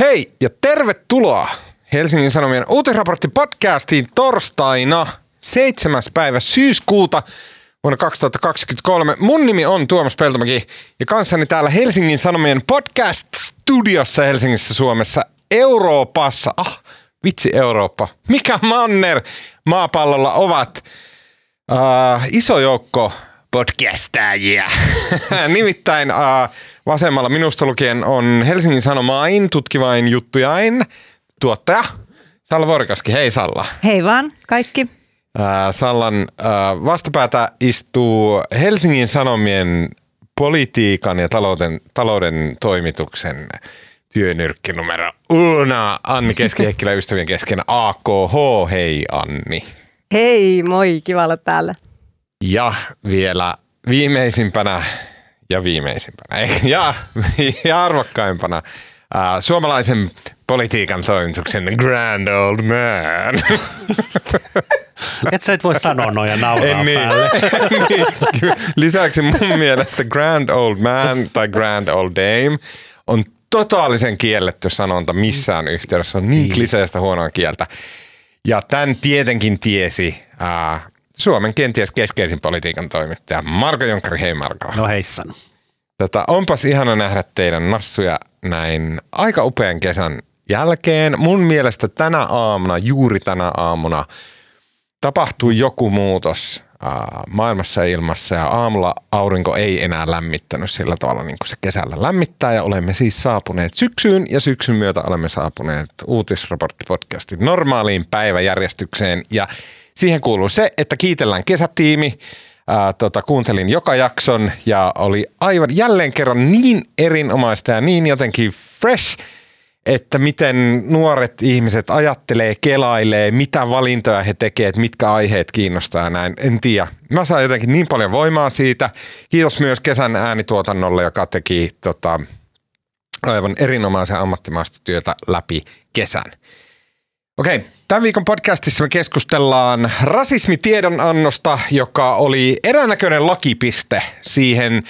Hei ja tervetuloa Helsingin Sanomien uutisraportti podcastiin torstaina 7. päivä syyskuuta vuonna 2023. Mun nimi on Tuomas Peltomäki ja kanssani täällä Helsingin Sanomien podcast-studiossa Helsingissä Suomessa Euroopassa. Ah, vitsi Eurooppa. Mikä manner maapallolla ovat? Uh, iso joukko podcastajia. Nimittäin uh, vasemmalla minusta lukien on Helsingin Sanomain tutkivain juttujain tuottaja Salla Vorkaski. Hei Salla. Hei vaan kaikki. Uh, Sallan uh, vastapäätä istuu Helsingin Sanomien politiikan ja talouden, talouden toimituksen työnyrkki numero una. Anni Keskiheikkilä ystävien kesken AKH. Hei Anni. Hei, moi, kiva olla täällä. Ja vielä viimeisimpänä ja viimeisimpänä ja, ja arvokkaimpana ää, suomalaisen politiikan toimituksen Grand Old Man. Et sä et voi sanoa noja nauraa En niin. päälle. niin. Lisäksi mun mielestä Grand Old Man tai Grand Old Dame on totaalisen kielletty sanonta missään yhteydessä. On niin kliseistä huonoa kieltä. Ja tämän tietenkin tiesi ää, Suomen kenties keskeisin politiikan toimittaja Marko Jonkari. Hei Marko. No heissan. Tota, onpas ihana nähdä teidän nassuja näin aika upean kesän jälkeen. Mun mielestä tänä aamuna, juuri tänä aamuna, tapahtui joku muutos maailmassa ja ilmassa ja aamulla aurinko ei enää lämmittänyt sillä tavalla niin kuin se kesällä lämmittää ja olemme siis saapuneet syksyyn ja syksyn myötä olemme saapuneet uutisraporttipodcastin normaaliin päiväjärjestykseen ja siihen kuuluu se, että kiitellään kesätiimi, Ää, tota, kuuntelin joka jakson ja oli aivan jälleen kerran niin erinomaista ja niin jotenkin fresh, että miten nuoret ihmiset ajattelee, kelailee, mitä valintoja he tekevät, mitkä aiheet kiinnostaa näin. En tiedä. Mä saan jotenkin niin paljon voimaa siitä. Kiitos myös kesän äänituotannolle, joka teki tota, aivan erinomaisen ammattimaista työtä läpi kesän. Okei, tämän viikon podcastissa me keskustellaan rasismitiedonannosta, joka oli eräänäköinen lakipiste siihen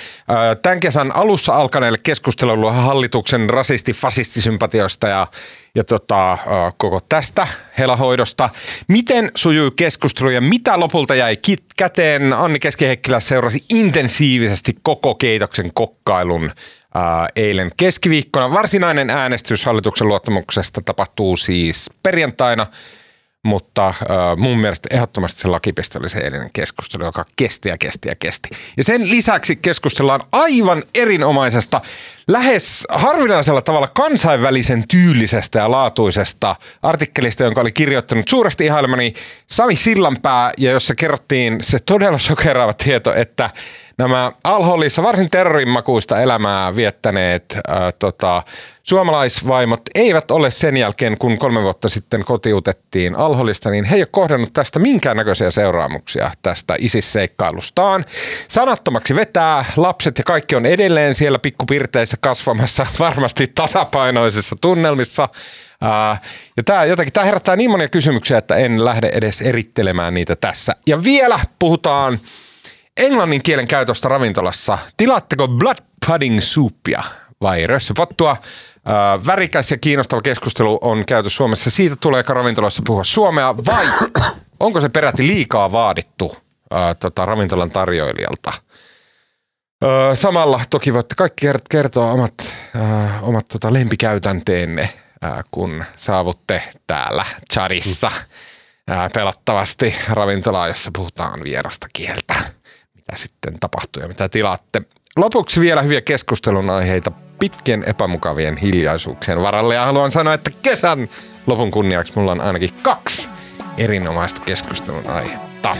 tämän kesän alussa alkaneelle keskustelulle hallituksen rasisti-fasistisympatioista ja, ja tota, koko tästä helahoidosta. Miten sujui keskustelu ja mitä lopulta jäi kit- käteen? Anni Keskiheikkilä seurasi intensiivisesti koko keitoksen kokkailun ää, eilen keskiviikkona. Varsinainen äänestys hallituksen luottamuksesta tapahtuu siis perjantaina, mutta äh, mun mielestä ehdottomasti se lakipiste oli se eilinen keskustelu, joka kesti ja kesti ja kesti. Ja sen lisäksi keskustellaan aivan erinomaisesta, lähes harvinaisella tavalla kansainvälisen tyylisestä ja laatuisesta artikkelista, jonka oli kirjoittanut suuresti ihailemani Sami Sillanpää, ja jossa kerrottiin se todella sokeraava tieto, että nämä alhollissa varsin terrorinmakuista elämää viettäneet ää, tota, suomalaisvaimot eivät ole sen jälkeen, kun kolme vuotta sitten kotiutettiin alhollista, niin he ei ole kohdannut tästä minkäännäköisiä seuraamuksia tästä ISIS-seikkailustaan. Sanattomaksi vetää, lapset ja kaikki on edelleen siellä pikkupirteissä kasvamassa varmasti tasapainoisissa tunnelmissa. Ja tämä jotenkin tämä herättää niin monia kysymyksiä, että en lähde edes erittelemään niitä tässä. Ja vielä puhutaan englannin kielen käytöstä ravintolassa. Tilaatteko blood pudding soupia vai rössöpottua? Äh, värikäs ja kiinnostava keskustelu on käyty Suomessa. Siitä tuleeko ravintolassa puhua suomea vai onko se peräti liikaa vaadittu äh, tota, ravintolan tarjoilijalta? Öö, samalla toki voitte kaikki kert- kertoa omat, omat tota, lempikäytänteenne, äh, kun saavutte täällä Chadissa äh, pelottavasti ravintolaa, jossa puhutaan vierasta kieltä. Mitä sitten tapahtuu ja mitä tilaatte. Lopuksi vielä hyviä keskustelun aiheita pitkien epämukavien hiljaisuuksien varalle. Ja haluan sanoa, että kesän lopun kunniaksi mulla on ainakin kaksi erinomaista keskustelun aihetta.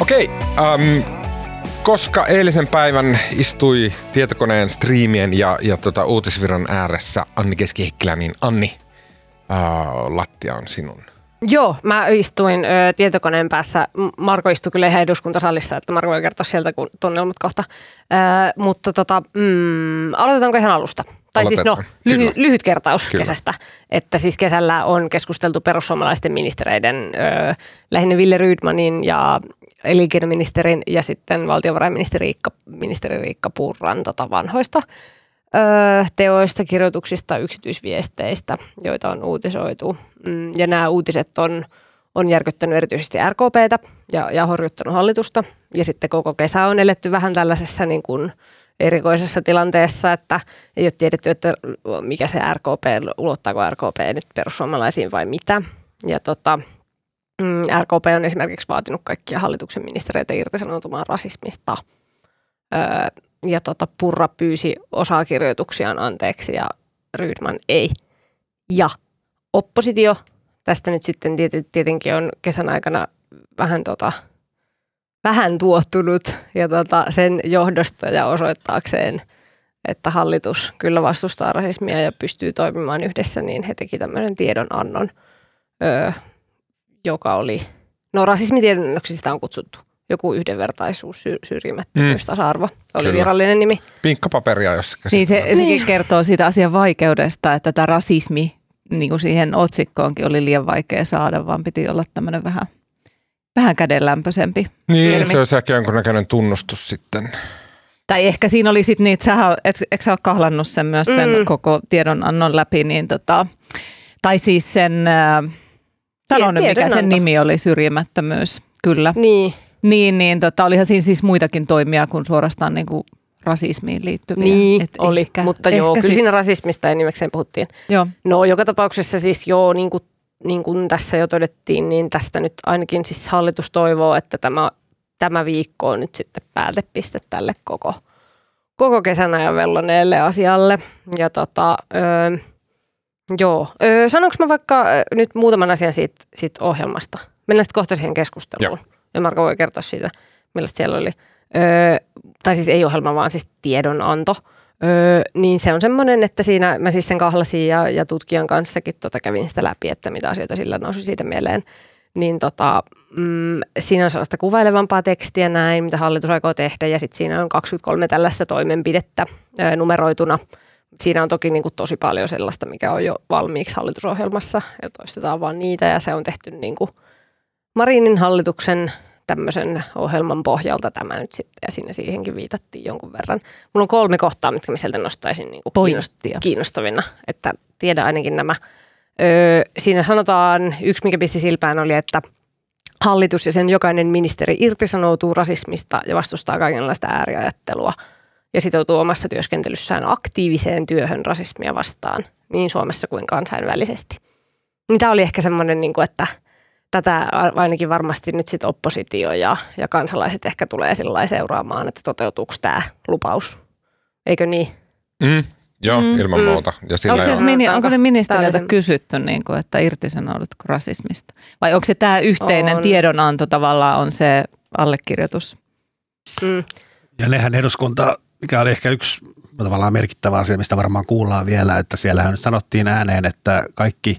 Okei, um, koska eilisen päivän istui tietokoneen striimien ja, ja tota, uutisviran ääressä Anni Keskiheikkilä, niin Anni, uh, lattia on sinun. Joo, mä istuin ö, tietokoneen päässä. Marko istui kyllä ihan eduskuntasalissa, että Marko voi kertoa sieltä kun tunnelmat kohta. Ö, mutta tota, mm, aloitetaanko ihan alusta? Tai siis no, lyhy, Kyllä. lyhyt kertaus Kyllä. kesästä. Että siis kesällä on keskusteltu perussuomalaisten ministereiden, ö, lähinnä Ville Rydmanin ja elinkeinoministerin ja sitten valtiovarainministeri Riikka, ministeri Riikka Purran tota vanhoista ö, teoista, kirjoituksista, yksityisviesteistä, joita on uutisoitu. Mm, Ja nämä uutiset on, on järkyttänyt erityisesti RKPtä ja, ja horjuttanut hallitusta. Ja sitten koko kesä on eletty vähän tällaisessa niin kuin erikoisessa tilanteessa, että ei ole tiedetty, että mikä se RKP, ulottaako RKP nyt perussuomalaisiin vai mitä. Ja tota, mm, RKP on esimerkiksi vaatinut kaikkia hallituksen ministereitä irtisanoutumaan rasismista. Öö, ja tota, Purra pyysi osaa kirjoituksiaan anteeksi ja Rydman ei. Ja oppositio, tästä nyt sitten tiet- tietenkin on kesän aikana vähän, tota, vähän tuottunut ja tota, sen johdosta ja osoittaakseen, että hallitus kyllä vastustaa rasismia ja pystyy toimimaan yhdessä, niin he teki tämmöisen tiedonannon, öö, joka oli, no rasismitiedonannoksi sitä on kutsuttu, joku yhdenvertaisuus, sy- syrjimättömyys, Mm. tasa-arvo, oli Kyllä. virallinen nimi. Pinkkapaperia, jossa Niin se, sekin kertoo siitä asian vaikeudesta, että tämä rasismi niin kuin siihen otsikkoonkin oli liian vaikea saada, vaan piti olla tämmöinen vähän, vähän kädenlämpöisempi. Niin, termi. se olisi ehkä jonkunnäköinen tunnustus sitten. Tai ehkä siinä oli sitten niitä, sähän, et, eikö sä ole kahlannut sen myös sen Mm. koko tiedonannon läpi, niin tota, tai siis sen, äh, sano nyt mikä sen nimi oli, syrjimättömyys, kyllä. Niin, Niin, niin tota, olihan siinä siis muitakin toimia kuin suorastaan niin kuin rasismiin liittyviä. niin Et oli, ehkä- mutta joo, ehkä kyllä siinä rasismista ja nimekseen puhuttiin. Joo. No joka tapauksessa siis joo, niin kuin, niin kuin tässä jo todettiin, niin tästä nyt ainakin siis hallitus toivoo, että tämä, tämä viikko on nyt sitten päätepiste tälle koko, koko kesän ajan velloneelle asialle. Ja tota, öö, joo, öö, sanonko mä vaikka nyt muutaman asian siitä, siitä ohjelmasta? Mennään sitten kohta siihen keskusteluun. Ja Marko voi kertoa siitä, millaista siellä oli. Öö, tai siis ei ohjelma, vaan siis tiedonanto. Öö, niin se on semmoinen, että siinä mä siis sen kahlasin ja, ja tutkijan kanssakin tota kävin sitä läpi, että mitä asioita sillä nousi siitä mieleen. Niin tota, mm, siinä on sellaista kuvailevampaa tekstiä näin, mitä hallitus aikoo tehdä ja sitten siinä on 23 tällaista toimenpidettä öö, numeroituna. Siinä on toki niin kuin tosi paljon sellaista, mikä on jo valmiiksi hallitusohjelmassa ja toistetaan vaan niitä ja se on tehty niin kuin Marinin hallituksen tämmöisen ohjelman pohjalta tämä nyt sitten, ja sinne siihenkin viitattiin jonkun verran. Mulla on kolme kohtaa, mitkä mä sieltä nostaisin niin kuin kiinnostavina, että tiedä ainakin nämä. Öö, siinä sanotaan, yksi mikä pisti silpään oli, että hallitus ja sen jokainen ministeri irtisanoutuu rasismista ja vastustaa kaikenlaista ääriajattelua ja sitoutuu omassa työskentelyssään aktiiviseen työhön rasismia vastaan, niin Suomessa kuin kansainvälisesti. Niin tämä oli ehkä semmoinen, niin kuin, että tätä ainakin varmasti nyt sit oppositio ja, ja kansalaiset ehkä tulee sillä seuraamaan, että toteutuuko tämä lupaus. Eikö niin? Mm, joo, Mm. ilman Mm. muuta. Ja sillä Onko, se, on, mini, onko ne ministeriltä oli se- kysytty, niin kuin, että irtisanoudutko rasismista? Vai onko se tämä yhteinen On. tiedonanto tavallaan on se allekirjoitus? Mm. Ja nehän eduskunta, mikä oli ehkä yksi tavallaan merkittävä asia, mistä varmaan kuullaan vielä, että siellähän nyt sanottiin ääneen, että kaikki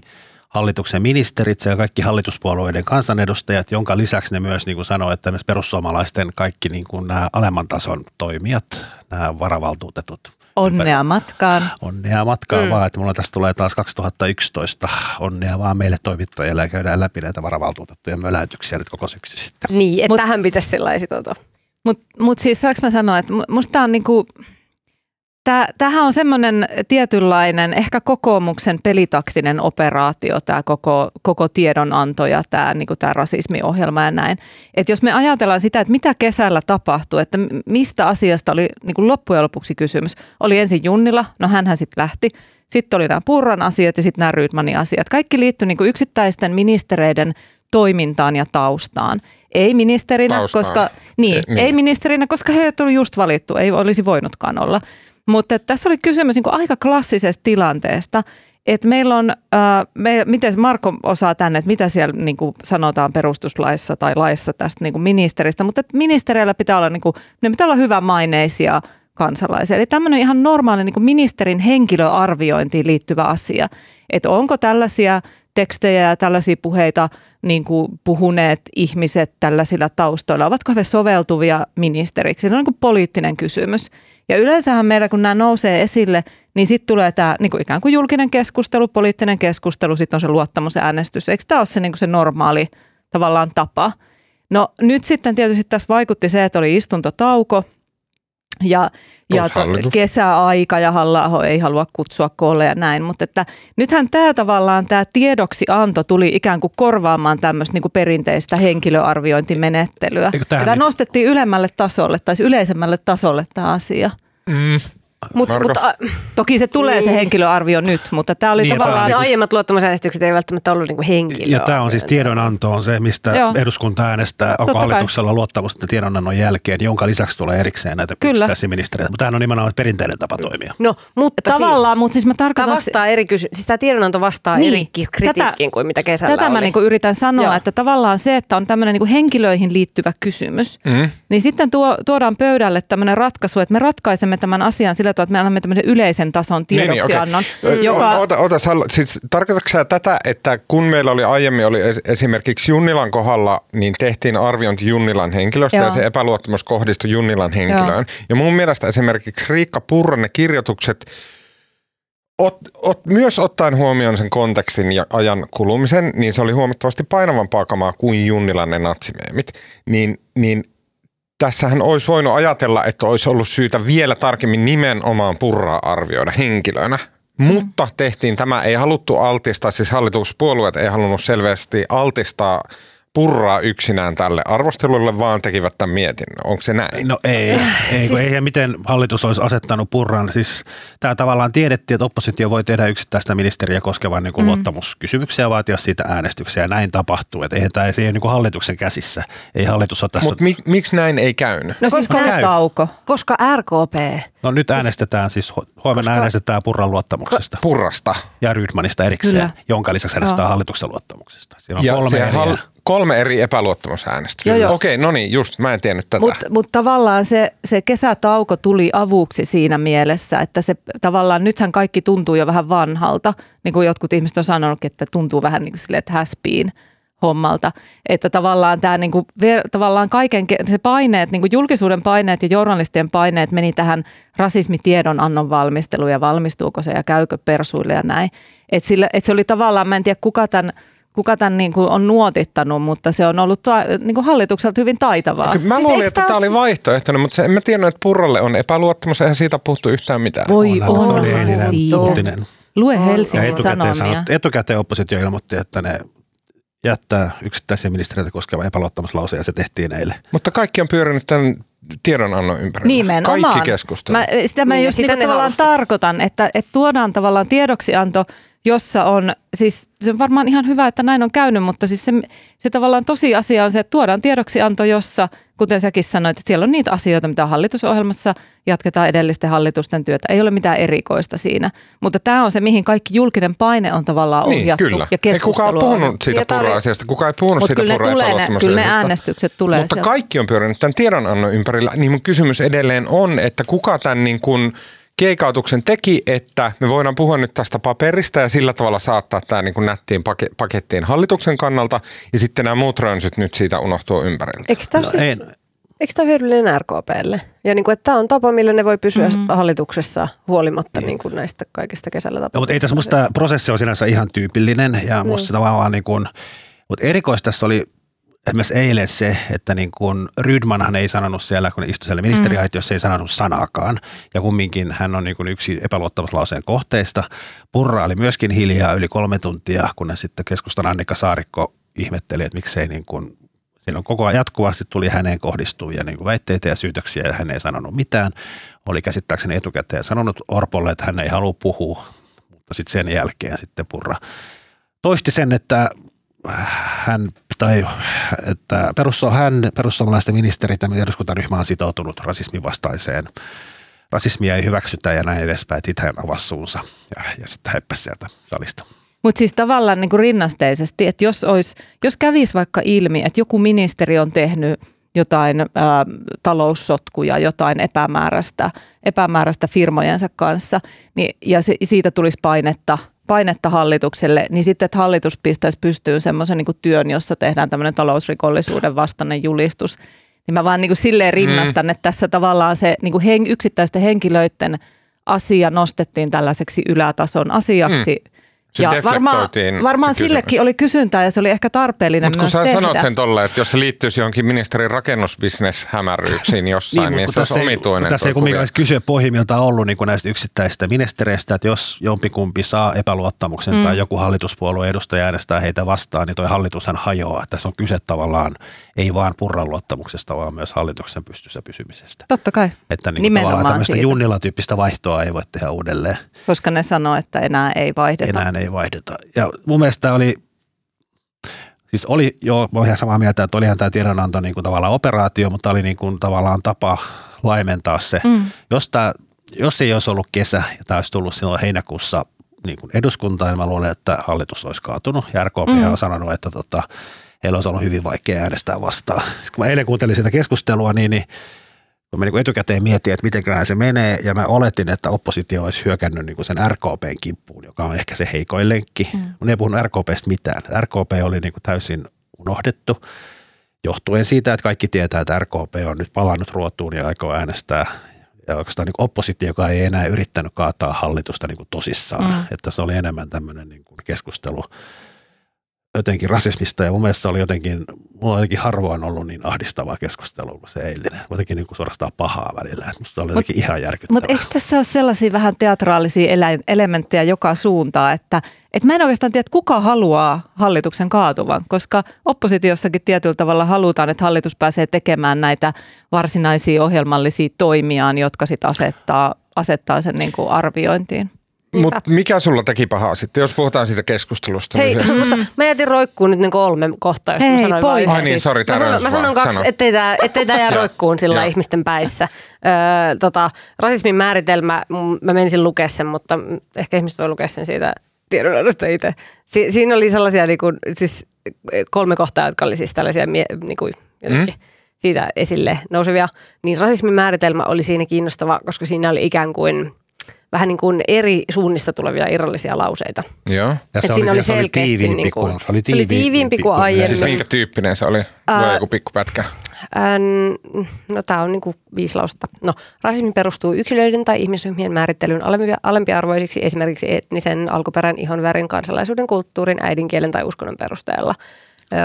hallituksen ministerit sekä kaikki hallituspuolueiden kansanedustajat, jonka lisäksi ne myös niin kuin sanoi, että myös perussuomalaisten kaikki niin kuin nämä alemman tason toimijat, nämä varavaltuutetut, Onnea matkaan. onnea matkaa Mm. vaan, että mulla tässä tulee taas 2011 onnea vaan meille toimittajille ja käydään läpi näitä varavaltuutettuja möläytyksiä nyt koko syksy sitten. Niin, että Mut- tähän pitäisi sillä lailla sitoutua. Mutta mut siis saanko mä sanoa, että mu- musta on niinku, tämähän on semmoinen tietynlainen ehkä kokoomuksen pelitaktinen operaatio, tämä koko, koko tiedonanto ja tämä niinku tää rasismiohjelma ja näin. Et jos me ajatellaan sitä, että mitä kesällä tapahtui, että mistä asiasta oli niinku loppujen lopuksi kysymys. Oli ensin Junnila, no hänhän sitten lähti. Sitten oli nämä Purran asiat ja sitten nämä Rydmanin asiat. Kaikki liittyi niinku yksittäisten ministereiden toimintaan ja taustaan. Ei ministerinä, Taustaan. koska niin, Eh, niin. ei ministerinä, koska he tuli just valittu, ei olisi voinutkaan olla. Mutta tässä oli kysymys niin aika klassisesta tilanteesta, että meillä on, äh, me, miten Marko osaa tänne, että mitä siellä niin kuin sanotaan perustuslaissa tai laissa tästä niin kuin ministeristä, mutta ministereillä pitää olla, niin kuin, ne pitää olla hyvänmaineisia kansalaisia. Eli tämmöinen ihan normaali niin kuin ministerin henkilöarviointiin liittyvä asia, että onko tällaisia tekstejä ja tällaisia puheita niin kuin puhuneet ihmiset tällaisilla taustoilla, ovatko he soveltuvia ministeriksi? Se on niin kuin poliittinen kysymys. Ja yleensähän meillä, kun nämä nousee esille, niin sitten tulee tämä niin ikään kuin julkinen keskustelu, poliittinen keskustelu, sitten on se luottamusäänestys. Eikö tämä ole se, niin kuin se normaali tavallaan tapa? No nyt sitten tietysti tässä vaikutti se, että oli istuntotauko ja, ja to, kesäaika ja halla ei halua kutsua koolle ja näin, mutta että nythän tämä tavallaan tämä tiedoksianto tuli ikään kuin korvaamaan tämmöistä niin kuin perinteistä henkilöarviointimenettelyä. Tämä nostettiin ylemmälle tasolle tai yleisemmälle tasolle tämä asia. Mm, Mut, mutta, toki se tulee niin. se henkilöarvio nyt, mutta tämä oli niin, tavallaan... Ne aiemmat luottamusäänestykset ei välttämättä ollut niinku henkilö. Ja tämä on siis tiedonanto on se, mistä Joo. eduskunta äänestää, onko Totta hallituksella kai. luottamusta tiedonannon jälkeen, jonka lisäksi tulee erikseen näitä yksittäisiä ministeriöitä. Mutta tämähän on nimenomaan perinteinen tapa toimia. No, mutta Tavallaan, siis, mutta siis mä tarkoitan... Tämä vastaa eri kysy- siis tämä tiedonanto vastaa niin. eri kritiikkiin tätä, kuin mitä kesällä Tätä oli. mä niinku yritän sanoa, Joo. että tavallaan se, että on tämmöinen niinku henkilöihin liittyvä kysymys, mm. niin sitten tuo, tuodaan pöydälle tämmöinen ratkaisu, että me ratkaisemme tämän asian sillä tavalla, että me annamme tämmöisen yleisen tason tiedoksiannon. Niin, niin, okay. joka... ota, ota, siis, tarkoitatko tätä, että kun meillä oli aiemmin oli esimerkiksi Junnilan kohdalla, niin tehtiin arviointi Junnilan henkilöstä Joo. ja se epäluottamus kohdistui Junnilan henkilöön. Joo. Ja mun mielestä esimerkiksi Riikka Purran ne kirjoitukset, Ot, ot, myös ottaen huomioon sen kontekstin ja ajan kulumisen, niin se oli huomattavasti painavampaa kamaa kuin Junnilan ne natsimeemit. Niin, niin tässähän olisi voinut ajatella, että olisi ollut syytä vielä tarkemmin nimenomaan purraa arvioida henkilönä. Mutta tehtiin tämä, ei haluttu altistaa, siis hallituspuolueet ei halunnut selvästi altistaa purraa yksinään tälle arvostelulle, vaan tekivät tämän mietinnön. Onko se näin? No ei, ei, siis... ei miten hallitus olisi asettanut purran. Siis tämä tavallaan tiedettiin, että oppositio voi tehdä yksittäistä ministeriä koskevan niin kuin mm. luottamuskysymyksiä ja vaatia siitä äänestyksiä. Ja näin tapahtuu. Että eihän tämä ei, niin kuin hallituksen käsissä. Ei hallitus ole tässä... Mutta mik, miksi näin ei käynyt? No siis koska, tauko. Koska RKP... No nyt siis, äänestetään siis, huomenna koska, äänestetään purran luottamuksesta. Purrasta. Ja Rydmanista erikseen, Kyllä. jonka lisäksi äänestetään hallituksen luottamuksesta. Siinä on ja kolme hall- Kolme eri epäluottamusäänestystä. Okei, no niin, just, mä en tiennyt tätä. Mutta mut tavallaan se, se kesätauko tuli avuksi siinä mielessä, että se tavallaan nythän kaikki tuntuu jo vähän vanhalta. Niin kuin jotkut ihmiset on sanonut, että tuntuu vähän niin kuin sille, että häspiin hommalta. Että tavallaan tämä niin kuin, tavallaan kaiken, se paineet, niin kuin julkisuuden paineet ja journalistien paineet meni tähän rasismitiedonannon valmisteluun ja valmistuuko se ja käykö persuille ja näin. Että, sillä, että se oli tavallaan, mä en tiedä kuka tämän kuka tämän niin kuin on nuotittanut, mutta se on ollut ta- niin kuin hallitukselta hyvin taitavaa. Mä siis luulin, että tämä oli vaihtoehtoinen, mutta se, en mä tiennyt, että Purralle on epäluottamus, eihän siitä puhuttu yhtään mitään. Voi on, on siitä. Lue Helsingin etukäteen, sanot, etukäteen oppositio ilmoitti, että ne jättää yksittäisiä ministeriöitä koskeva epäluottamuslause ja se tehtiin eilen. Mutta kaikki on pyörinyt tämän tiedonannon ympärillä. Nimenomaan. Kaikki keskustelu. Mä, sitä mä niin, just niin tavallaan tarkoitan, että, että tuodaan tavallaan tiedoksianto – jossa on, siis se on varmaan ihan hyvä, että näin on käynyt, mutta siis se, se tavallaan tosiasia on se, että tuodaan tiedoksianto, jossa, kuten säkin sanoit, että siellä on niitä asioita, mitä hallitusohjelmassa jatketaan edellisten hallitusten työtä. Ei ole mitään erikoista siinä, mutta tämä on se, mihin kaikki julkinen paine on tavallaan niin, ohjattu kyllä. ja keskustelu Ei kukaan puhunut siitä purra-asiasta, kukaan ei puhunut siitä kyllä purra ne, kyllä ne äänestykset tulee Mutta sieltä. kaikki on pyörinyt tämän tiedonannon ympärillä, niin mun kysymys edelleen on, että kuka tämän niin kuin – keikautuksen teki, että me voidaan puhua nyt tästä paperista ja sillä tavalla saattaa tämä niin kuin nättiin pakettiin hallituksen kannalta ja sitten nämä muut rönsyt nyt siitä unohtuu ympäriltä. Eikö tämä no, siis, eikö tämä hyödyllinen RKPlle? Ja niin kuin, että tämä on tapa, millä ne voi pysyä mm-hmm. hallituksessa huolimatta niin. Niin kuin näistä kaikista kesällä tapahtumista. No, mutta ei tässä musta prosessi on sinänsä ihan tyypillinen ja musta niin. tavallaan niin kuin, mutta erikoista tässä oli esimerkiksi eilen se, että niin kuin Rydmanhan ei sanonut siellä, kun istui siellä ministeriaitiossa, mm. ei sanonut sanaakaan. Ja kumminkin hän on niin kuin yksi epäluottamuslauseen kohteista. Purra oli myöskin hiljaa yli kolme tuntia, kunnes sitten keskustan Annika Saarikko ihmetteli, että miksei niin kuin, siinä on koko ajan jatkuvasti tuli häneen kohdistuvia niin kuin väitteitä ja syytöksiä ja hän ei sanonut mitään. Oli käsittääkseni etukäteen sanonut Orpolle, että hän ei halua puhua, mutta sitten sen jälkeen sitten Purra toisti sen, että hän, tai että perussu, hän, perussuomalaisten ministeri ja eduskuntaryhmä on sitoutunut rasismin vastaiseen. Rasismia ei hyväksytä ja näin edespäin, että hän avasi suunsa ja, ja sitten häppäsi sieltä salista. Mutta siis tavallaan niin kuin rinnasteisesti, että jos, olisi, jos kävisi vaikka ilmi, että joku ministeri on tehnyt jotain ä, taloussotkuja, jotain epämääräistä, epämääräistä firmojensa kanssa, niin, ja se, siitä tulisi painetta – painetta hallitukselle, niin sitten, että hallitus pistäisi pystyyn semmoisen niin työn, jossa tehdään tämmöinen talousrikollisuuden vastainen julistus. Niin mä vaan niin kuin silleen rinnastan, mm. että tässä tavallaan se niin kuin hen, yksittäisten henkilöiden asia nostettiin tällaiseksi ylätason asiaksi. Mm. Se varmaan, deflektoitiin varmaan se sillekin oli kysyntää ja se oli ehkä tarpeellinen Mutta kun sä tehdä. sanot sen tolle, että jos se liittyisi johonkin ministerin rakennusbisneshämäryyksiin jossain, niin, niin se olisi omituinen. Tässä ei kumminkaan kysyä pohjimmiltaan ollut niin kuin näistä yksittäisistä ministereistä, että jos jompikumpi saa epäluottamuksen mm. tai joku hallituspuolueen edustaja äänestää heitä vastaan, niin toi hallitushan hajoaa. Tässä on kyse tavallaan ei vaan purran luottamuksesta, vaan myös hallituksen pystyssä pysymisestä. Totta kai, Että niin Nimenomaan tavallaan tämmöistä siitä. Junnila-tyyppistä vaihtoa ei voi tehdä uudelleen. koska ne sanoo, että enää ei vaihdeta. Enää ei vaihdeta. Ja mun mielestä oli, siis oli jo, mä olen ihan samaa mieltä, että olihan tämä tiedonanto niin kuin tavallaan operaatio, mutta oli niin kuin tavallaan tapa laimentaa se. Mm. Jos, tämä, jos ei olisi ollut kesä ja tämä olisi tullut silloin heinäkuussa niin kuin eduskuntaan, niin mä luulen, että hallitus olisi kaatunut. Ja RKP mm. on sanonut, että tota, heillä olisi ollut hyvin vaikea äänestää vastaan. Siis kun mä eilen kuuntelin sitä keskustelua, niin, niin kun mä niin kuin etukäteen mietin, että mitenköhän se menee, ja mä oletin, että oppositio olisi hyökännyt niin kuin sen RKPn kimppuun, joka on ehkä se heikoin lenkki. Mm. Mun ei puhunut RKPstä mitään. RKP oli niin kuin täysin unohdettu, johtuen siitä, että kaikki tietää, että RKP on nyt palannut ruotuun ja aikoo äänestää. Ja oikeastaan niin oppositio, joka ei enää yrittänyt kaataa hallitusta niin kuin tosissaan. Mm. Että se oli enemmän tämmöinen niin kuin keskustelu jotenkin rasismista ja mun mielestä se oli jotenkin, mulla on jotenkin harvoin ollut niin ahdistavaa keskustelua kuin se eilinen. Jotenkin niin kuin suorastaan pahaa välillä. Että musta oli jotenkin ihan järkyttävää. Mutta eikö tässä ole sellaisia vähän teatraalisia elementtejä joka suuntaan, että, että mä en oikeastaan tiedä, kuka haluaa hallituksen kaatuvan, koska oppositiossakin tietyllä tavalla halutaan, että hallitus pääsee tekemään näitä varsinaisia ohjelmallisia toimiaan, jotka sitten asettaa, asettaa sen niin kuin arviointiin. Mut mikä sulla teki pahaa sitten, jos puhutaan siitä keskustelusta? Hei, lyhyesti? mutta mä jätin roikkuun nyt niin kolme kohtaa, jos Hei, mä sanoin pois. vain Ai niin, sori, Mä sanon, mä sanon vaan. kaksi, Sano. ettei tää, ettei tää jää roikkuun sillä ihmisten päissä. Öö, tota, rasismin määritelmä, mä menisin lukea sen, mutta ehkä ihmiset voi lukea sen siitä tiedonannosta itse. Si- siinä oli sellaisia niin kuin, siis kolme kohtaa, jotka oli siis tällaisia mie- niin kuin, jotenkin siitä esille nousevia. Niin rasismin määritelmä oli siinä kiinnostava, koska siinä oli ikään kuin vähän niin kuin eri suunnista tulevia irrallisia lauseita. Joo. Ja Et siinä oli selkeästi tiiviimpi niinku- kuin, se oli se oli tiiviimpi kuin aiemmin. Siis minkä tyyppinen se oli? Vai joku pikkupätkä? No tämä on niinku viisi lausetta. No, rasismi perustuu yksilöiden tai ihmisryhmien määrittelyyn alempi- alempiarvoisiksi esimerkiksi etnisen, alkuperän, ihonvärin, kansalaisuuden, kulttuurin, äidinkielen tai uskonnon perusteella.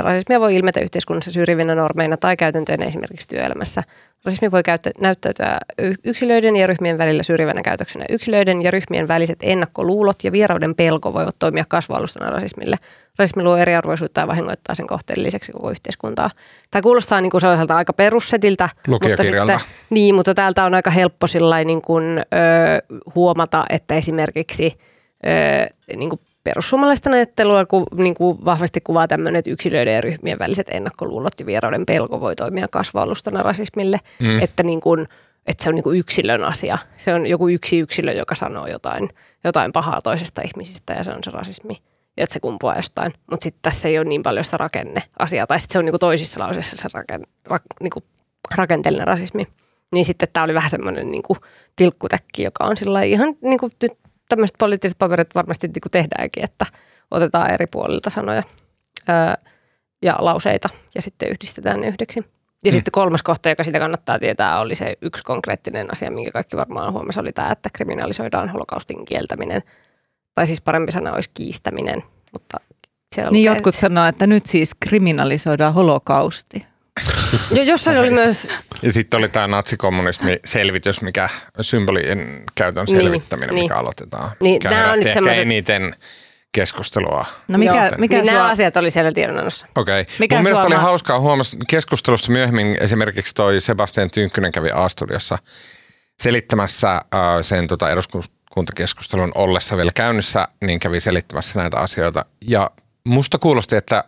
Rasismia voi ilmetä yhteiskunnassa syrjivinä normeina tai käytäntöinä esimerkiksi työelämässä. Rasismi voi käyttä, näyttäytyä yksilöiden ja ryhmien välillä syrjivänä käytöksenä. Yksilöiden ja ryhmien väliset ennakkoluulot ja vierauden pelko voivat toimia kasvualustana rasismille. Rasismi luo eriarvoisuutta ja vahingoittaa sen kohteen lisäksi koko yhteiskuntaa. Tämä kuulostaa niin kuin sellaiselta aika. Lukiokirjalta. Mutta sitten, niin, mutta täältä on aika helppo niin kuin, ö, huomata, että esimerkiksi ö, niin kuin perussuomalaisten ajattelua ku, niin kuin vahvasti kuvaa tämmöinen, että yksilöiden ja ryhmien väliset ennakkoluulot ja vierauden pelko voi toimia kasvualustana rasismille. Mm. Että, niin kuin, että se on niin kuin yksilön asia. Se on joku yksi yksilö, joka sanoo jotain, jotain pahaa toisesta ihmisistä ja se on se rasismi. Ja että se kumpuaa jostain. Mutta sitten tässä ei ole niin paljon sitä rakenneasiaa. Tai sitten se on niin kuin toisissa lauseissa se raken, rak, niin kuin rakenteellinen rasismi. Niin sitten tämä oli vähän semmoinen niin tilkkutäkki, joka on sillä ihan niin kuin nyt tämmöiset poliittiset paperit varmasti niin kuin tehdäänkin, että otetaan eri puolilta sanoja ää, ja lauseita ja sitten yhdistetään ne yhdeksi. Ja sitten kolmas kohta, joka sitä kannattaa tietää, oli se yksi konkreettinen asia, minkä kaikki varmaan huomasi, oli tämä, että kriminalisoidaan holokaustin kieltäminen. Tai siis parempi sana olisi kiistäminen, mutta siellä Niin lukee- jotkut sanoo, että nyt siis kriminalisoidaan holokausti. Jo, jossain oli myös Ja sitten oli tämä natsikommunismi-selvitys, mikä symbolien käytön Niin, selvittäminen, niin. mikä aloitetaan. Niin, mikä nämä on nyt semmoiset- eniten keskustelua. No mikä, Joo. mikä niin sua, nämä asiat oli siellä tiedonannossa. Okei. Okay. Mikä Mun mielestä oli ma- hauskaa huomassa keskustelusta myöhemmin esimerkiksi toi Sebastian Tynkkynen kävi A-studiossa selittämässä äh, sen tota, eduskuntakeskustelun ollessa vielä käynnissä, niin kävi selittämässä näitä asioita. Ja musta kuulosti, että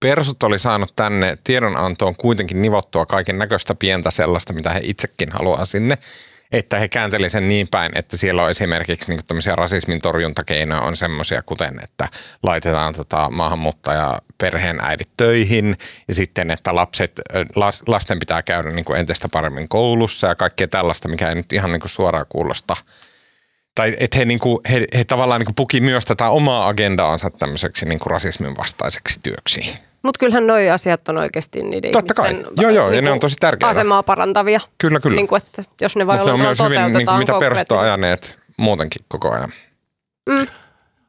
Persut oli saanut tänne tiedonantoon kuitenkin nivottua kaiken näköistä pientä sellaista, mitä he itsekin haluaa sinne. Että he käänteli sen niin päin, että siellä on esimerkiksi niin tämmöisiä rasismin torjuntakeinoja on semmoisia, kuten että laitetaan tota maahanmuuttaja perheen äidit töihin ja sitten, että lapset, las, lasten pitää käydä niin kuin entistä paremmin koulussa ja kaikkea tällaista, mikä ei nyt ihan niin kuin suoraan kuulosta. Tai että he, niin kuin, he, he tavallaan niin kuin puki myös tätä omaa agendaansa tämmöiseksi niin kuin rasismin vastaiseksi työksi. Mutta kyllähän nuo asiat on oikeasti niiden Totta kai. ihmisten Joo, joo, ja niinku ne on tosi tärkeitä. asemaa parantavia. Kyllä, kyllä. Niin kuin, että jos ne vai Mutta ne on myös hyvin, niin kuin, mitä konkreettisesti. ajaneet muutenkin koko ajan. Mm.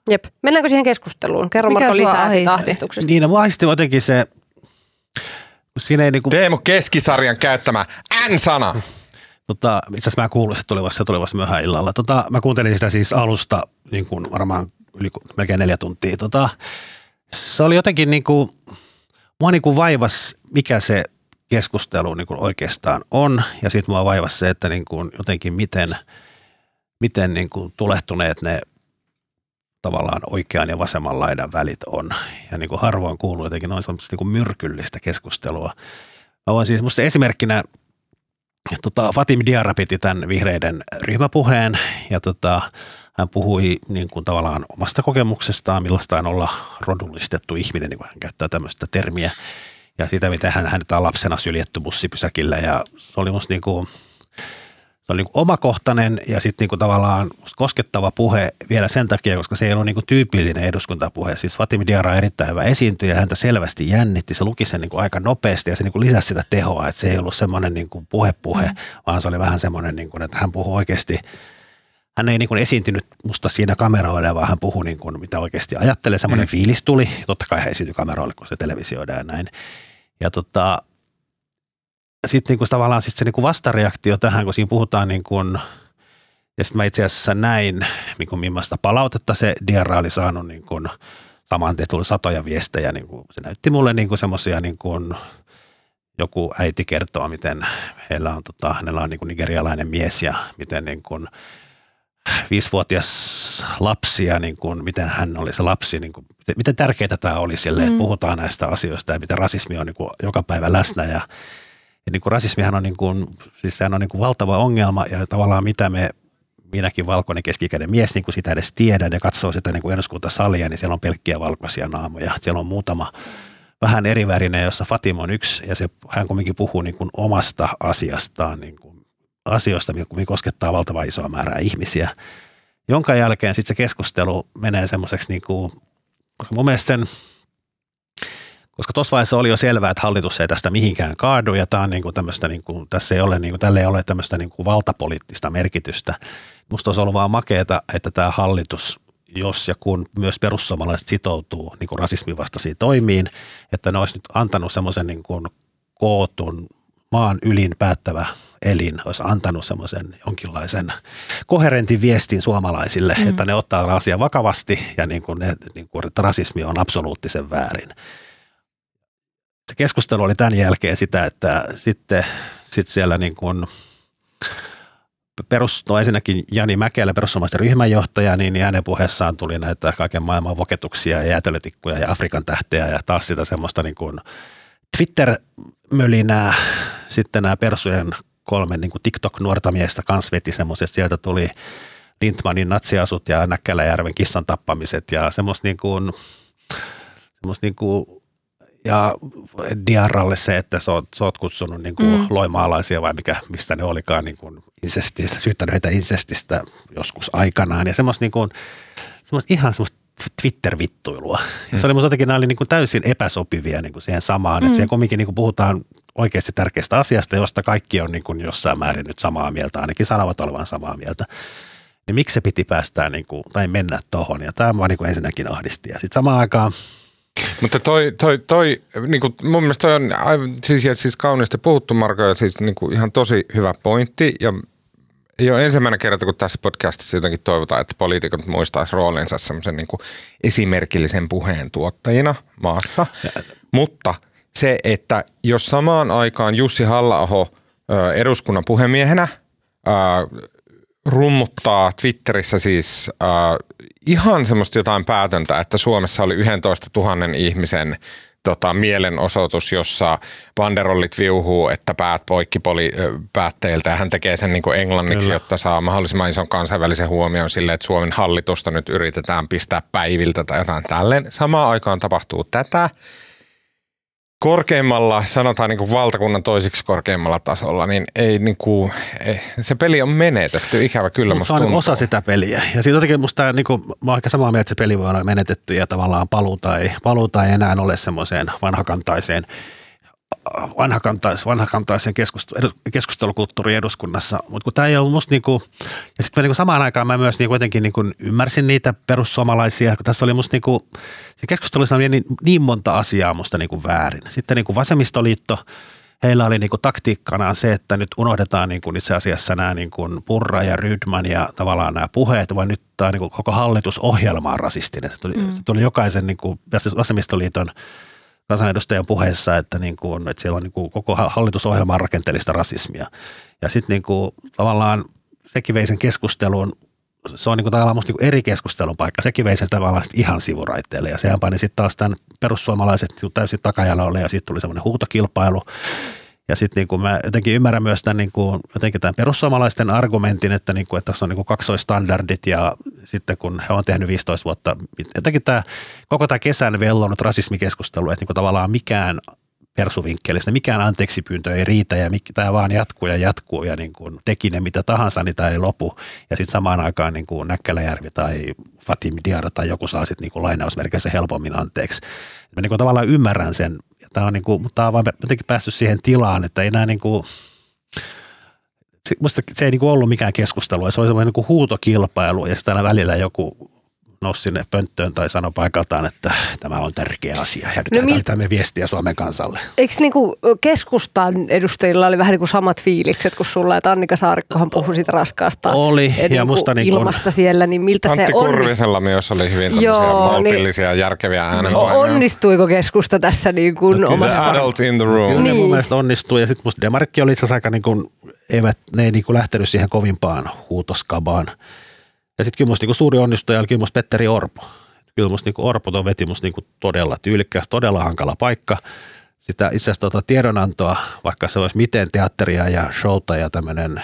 Jep. Mennäänkö siihen keskusteluun? Kerro Mikä Marko lisää siitä ahdistuksesta. Niin, no ahisti jotenkin se, siinä ei niinku, Teemu Keskisarjan käyttämä N-sana. Tota, itse asiassa mä kuulin, se se tuli vasta myöhään illalla. Tota, mä kuuntelin sitä siis alusta niin kuin varmaan yli melkein neljä tuntia. Tota, se oli jotenkin niin kuin, mua niin kuin vaivas, mikä se keskustelu niin kuin oikeastaan on. Ja sitten mua vaivas se, että niin kuin jotenkin miten, miten niin kuin tulehtuneet ne tavallaan oikean ja vasemman laidan välit on. Ja niin kuin harvoin kuuluu jotenkin noin niin kuin myrkyllistä keskustelua. Mä voin siis musta esimerkkinä, tota, Fatim Diarra piti tämän vihreiden ryhmäpuheen ja tota, hän puhui niin kuin tavallaan omasta kokemuksestaan, millaista on olla rodullistettu ihminen, niin kuin hän käyttää tämmöistä termiä. Ja sitä, miten hän, hänet on lapsena syljetty bussipysäkillä ja se oli musta niin kuin, se oli niin omakohtainen ja sitten niin kuin tavallaan koskettava puhe vielä sen takia, koska se ei ollut niin kuin tyypillinen eduskuntapuhe. Siis Fatimi Diarra on erittäin hyvä esiintyjä, häntä selvästi jännitti, se luki sen niin kuin aika nopeasti ja se niin kuin lisäsi sitä tehoa, että se ei ollut semmoinen niin kuin puhe-puhe, mm. vaan se oli vähän semmoinen, niin kuin, että hän puhui oikeasti hän ei niin kuin esiintynyt musta siinä kameroille, vaan hän puhui niin kuin, mitä oikeasti ajattelee. Semmoinen mm. fiilis tuli. Totta kai hän esiintyi kameroille, kun se televisioidaan ja näin. Ja tota, sitten niin kuin tavallaan sit se niin kuin vastareaktio tähän, kun siinä puhutaan niin kuin, ja sitten mä itse asiassa näin, niin kuin millaista palautetta se Diarra oli saanut niin kuin, saman tien tuli satoja viestejä. Niin kuin, se näytti mulle niin kuin semmoisia niin kuin, joku äiti kertoo, miten heillä on, tota, hänellä on niin kuin nigerialainen mies ja miten niin kuin, viisivuotias lapsi ja niin kuin, miten hän oli se lapsi, niin kuin, miten, miten tärkeää tämä oli sille, mm. että puhutaan näistä asioista ja miten rasismi on niin kuin, joka päivä läsnä ja, ja niin kuin rasismihan on, niin kuin, siis sehän on niin kuin valtava ongelma ja tavallaan mitä me minäkin valkoinen keskikäden mies, niin kuin sitä edes tiedän ja katsoo sitä niin kuin eduskuntasalia, niin siellä on pelkkiä valkoisia naamoja. Siellä on muutama vähän erivärinen, jossa Fatima on yksi ja se, hän kumminkin puhuu niin kuin omasta asiastaan, niin kuin asioista, mikä koskettaa valtavan isoa määrää ihmisiä, jonka jälkeen sitten se keskustelu menee semmoiseksi, niin kuin, koska mun mielestä sen, koska tuossa vaiheessa oli jo selvää, että hallitus ei tästä mihinkään kaadu ja tämä on niin kuin tämmöistä, niin kuin, tässä ei ole, niin kuin, tälle ei ole tämmöistä niin kuin valtapoliittista merkitystä. Musta olisi ollut vaan makeeta, että tämä hallitus jos ja kun myös perussuomalaiset sitoutuu niin kuin rasismin vastaisiin toimiin, että ne olisi nyt antanut semmoisen niin kuin kootun maan ylin päättävä elin olisi antanut semmoisen jonkinlaisen koherentin viestin suomalaisille, mm. että ne ottaa asian vakavasti ja niin kuin ne, niin kuin, että rasismi on absoluuttisen väärin. Se keskustelu oli tämän jälkeen sitä, että sitten sit siellä niin kuin perus, no ensinnäkin Jani Mäkelä, perussuomalaisten ryhmänjohtaja, niin hänen puheessaan tuli näitä kaiken maailman voketuksia ja jäätelötikkuja ja Afrikan tähteä ja taas sitä semmoista niin kuin Twitter-mölinää. Sitten nämä persujen kolme niin kuin TikTok-nuorta miestä kanssa veti semmoiset, sieltä tuli Lindmanin natsiasut ja Näkkäläjärven kissan tappamiset ja semmoista niin kuin, semmoista niin kuin ja Diarralle se, että sä oot, sä oot kutsunut niin kuin mm. loimaalaisia vai mikä, mistä ne olikaan niin kuin insestistä, syyttänyt heitä insestistä joskus aikanaan ja semmoista, niin kuin, semmoista ihan semmoista Twitter-vittuilua. Mm. Se oli musta jotenkin, nämä oli niin kuin täysin epäsopivia niin kuin siihen samaan, mm. että siellä kumminkin niin kuin puhutaan oikeasti tärkeästä asiasta, josta kaikki on niin kuin jossain määrin nyt samaa mieltä, ainakin sanovat olevan samaa mieltä. Niin miksi se piti päästää niin kuin, tai mennä tuohon, ja tämä vaan niin kuin ensinnäkin ahdisti. Ja sitten samaan aikaan Mutta toi, toi, toi niin kuin mun mielestä toi on aivan, siis, siis kauniisti puhuttu Marko ja siis niin kuin ihan tosi hyvä pointti ja ei ole ensimmäinen kerta, kun tässä podcastissa jotenkin toivotaan, että poliitikot muistaisi roolinsa semmoisen niin kuin esimerkillisen puheen tuottajina maassa. Ja. Mutta se, että jos samaan aikaan Jussi halla eduskunnan puhemiehenä rummuttaa Twitterissä siis äh, ihan semmoista jotain päätöntä, että Suomessa oli 11 000 ihmisen tota, mielenosoitus, jossa banderollit viuhuu, että päät poikki poli, päätteiltä ja hän tekee sen niin kuin englanniksi, Kyllä. jotta saa mahdollisimman ison kansainvälisen huomion sille, että Suomen hallitusta nyt yritetään pistää päiviltä tai jotain tälleen. Samaan aikaan tapahtuu tätä korkeimmalla, sanotaan niin kuin valtakunnan toisiksi korkeimmalla tasolla, niin ei niin kuin, ei, se peli on menetetty, ikävä kyllä Mut musta se on niin tuntuu. osa sitä peliä. Ja siitä jotenkin musta niin kuin, mä oon aika samaa mieltä, että se peli voi olla menetetty ja tavallaan paluuta ei, paluuta ei enää ole semmoiseen vanhakantaiseen vanhakantais, vanhakantaisen keskustelu, edu- keskustelukulttuuriin eduskunnassa, mutta kun tämä ei ollut musta niinku, ja sitten niinku samaan aikaan mä myös niinku jotenkin niinku ymmärsin niitä perussuomalaisia, kun tässä oli musta niinku, se keskustelussa oli niin, niin monta asiaa musta niinku väärin. Sitten niinku vasemmistoliitto, heillä oli niinku taktiikkanaan se, että nyt unohdetaan niinku itse asiassa nämä niinku Purra ja Rydman ja tavallaan nämä puheet, vaan nyt tämä niinku koko hallitusohjelma on rasistinen. Se tuli, mm. se tuli jokaisen niinku, vasemmistoliiton kansanedustajan puheessa, että, niin kuin, että siellä on niin kuin koko hallitusohjelma on rakenteellista rasismia. Ja sitten niin kuin, tavallaan sekin vei sen keskustelun, se on niin kuin tavallaan musta niin kuin eri keskustelupaikka, sekin vei sen tavallaan sit ihan sivuraiteelle. Ja sehän pani sitten taas tämän perussuomalaiset niin täysin takajalolle ja sitten tuli semmoinen huutokilpailu. Ja sitten niin kuin mä jotenkin ymmärrän myös tämän, niin kuin, jotenkin tämän perussuomalaisten argumentin, että, niin kuin, että tässä on niin kuin kaksoistandardit ja sitten kun he on tehnyt 15 vuotta, jotenkin tämä, koko tämä kesän vellonut rasismikeskustelu, että niin kuin tavallaan mikään persuvinkkelistä, mikään anteeksi pyyntö ei riitä ja tämä vaan jatkuu ja jatkuu ja niin kuin teki ne mitä tahansa, niin tämä ei lopu. Ja sitten samaan aikaan niin kuin Näkkäläjärvi tai Fatim Diarra tai joku saa sitten niin lainausmerkeissä helpommin anteeksi. Mä niin kuin tavallaan ymmärrän sen, tämä on, niin kuin, mutta tämä on vaan jotenkin päässyt siihen tilaan, että ei enää niin kuin, musta se ei niin kuin ollut mikään keskustelu, se oli semmoinen niin huutokilpailu ja sitten aina välillä joku nousi sinne pönttöön tai sanoi paikaltaan, että tämä on tärkeä asia ja nyt No mi- mi- viestiä Suomen kansalle. Eikö niinku keskustan edustajilla oli vähän niin kuin samat fiilikset kuin sulla, että Annika Saarikkohan puhui siitä raskaasta Oli, ja niinku musta niin ilmasta siellä, niin miltä Antti se onnistui? Kurvisella myös oli hyvin Joo, niin- maltillisia, järkeviä äänenpainoja. Onnistuiko keskusta tässä niin kuin No omassa... The adult in the room. Kyllä ne mun Niin. mielestä onnistuu ja sitten musta demaritkin oli itse asiassa aika niin kuin, eivät, ne ei niin kuin lähtenyt siihen kovimpaan huutoskabaan. Ja sitten kyllä musta niin kuin suuri onnistuja oli kyllä musta Petteri Orpo. Kyllä musta niin kuin Orpo tuon veti musta niin kuin todella tyylikkäästi, todella hankala paikka. Sitä itse asiassa tuota tiedonantoa, vaikka se olisi miten teatteria ja showta ja tämmöinen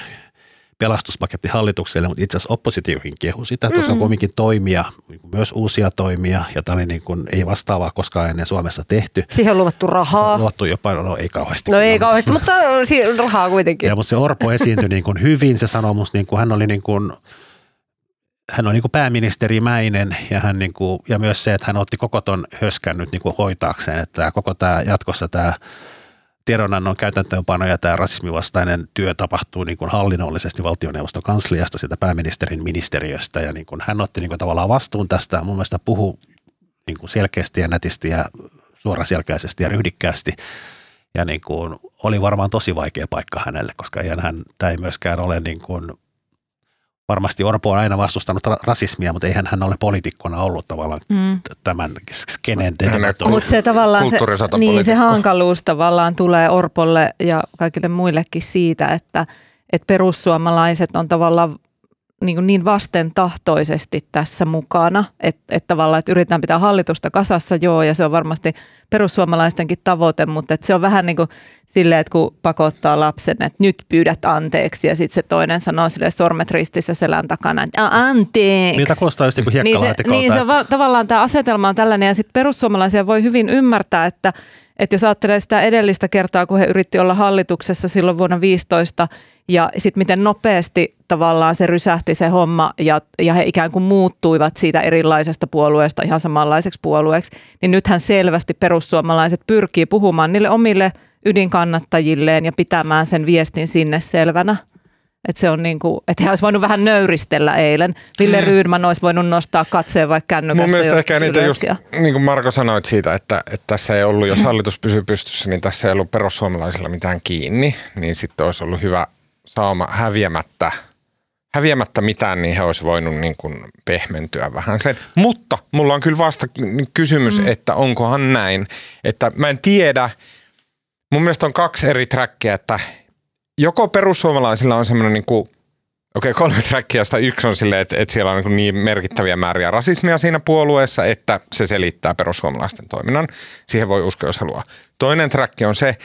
pelastuspaketti hallitukselle, mutta itse asiassa oppositiokin kehu sitä. Tuossa on kumminkin toimia, niin kuin myös uusia toimia, ja tämä oli niin kuin, ei vastaavaa koskaan ennen Suomessa tehty. Siihen on luvattu rahaa. Luottu jopa, no ei kauheasti. No ei kauheasti, mutta rahaa kuitenkin. Ja, mutta se Orpo esiintyi niin kuin hyvin, se sanoi musta, niin kuin, hän oli niin kuin, hän on niin pääministerimäinen ja, hän niin kuin, ja myös se, että hän otti koko ton höskän nyt niin hoitaakseen, että tämä, koko tämä jatkossa tämä tiedonannon käytäntöönpano ja tämä rasismivastainen työ tapahtuu niin kuin hallinnollisesti valtioneuvoston kansliasta, sitä pääministerin ministeriöstä. Ja niin kuin hän otti niin kuin tavallaan vastuun tästä, mun mielestä puhu niin kuin selkeästi ja nätisti ja suoraselkäisesti ja ryhdikkäästi. Ja niin kuin oli varmaan tosi vaikea paikka hänelle, koska hän, tämä ei myöskään ole niin kuin, varmasti Orpo on aina vastustanut ra- rasismia, mutta eihän hän ole poliitikkona ollut tavallaan Mm. tämän skenen debaton. Mutta se tavallaan se, niin, se hankaluus tavallaan tulee Orpolle ja kaikille muillekin siitä, että, että perussuomalaiset on tavallaan niin, kuin niin vastentahtoisesti tässä mukana, että, että tavallaan että yritetään pitää hallitusta kasassa, joo, ja se on varmasti perussuomalaistenkin tavoite, mutta että se on vähän niin kuin silleen, että kun pakottaa lapsen, että nyt pyydät anteeksi, ja sitten se toinen sanoo sille sormet ristissä selän takana, että "A, anteeksi. Niitä kuulostaa just niin kuin Niin se, niin se va- tavallaan tämä asetelma on tällainen ja sitten perussuomalaisia voi hyvin ymmärtää, että, että jos ajattelee sitä edellistä kertaa, kun he yritti olla hallituksessa silloin vuonna 15 ja sitten miten nopeasti tavallaan se rysähti se homma ja, ja he ikään kuin muuttuivat siitä erilaisesta puolueesta ihan samanlaiseksi puolueeksi, niin nythän selvästi perussuomalaiset pyrkii puhumaan niille omille ydinkannattajilleen ja pitämään sen viestin sinne selvänä. Että se on niin kuin, että he olisi voinut vähän nöyristellä eilen. Ville mm. Rydman olisi voinut nostaa katseen vaikka kännykästä Mun mielestä ehkä niitä just, niin kuin Marko sanoit siitä, että, että tässä ei ollut, jos hallitus pysyy pystyssä, niin tässä ei ollut perussuomalaisilla mitään kiinni, niin sitten olisi ollut hyvä sauma häviämättä, häviämättä mitään, niin he olisi voinut niin kuin pehmentyä vähän sen. Mutta mulla on kyllä vasta kysymys, mm. että onkohan näin, että mä en tiedä, mun mielestä on kaksi eri trackia, että joko perussuomalaisilla on semmoinen niin kuin Okei, okay, kolme trackia, josta yksi on silleen, että, että siellä on niin, niin merkittäviä määriä rasismia siinä puolueessa, että se selittää perussuomalaisten toiminnan. Siihen voi uskoa, jos haluaa. Toinen track on se,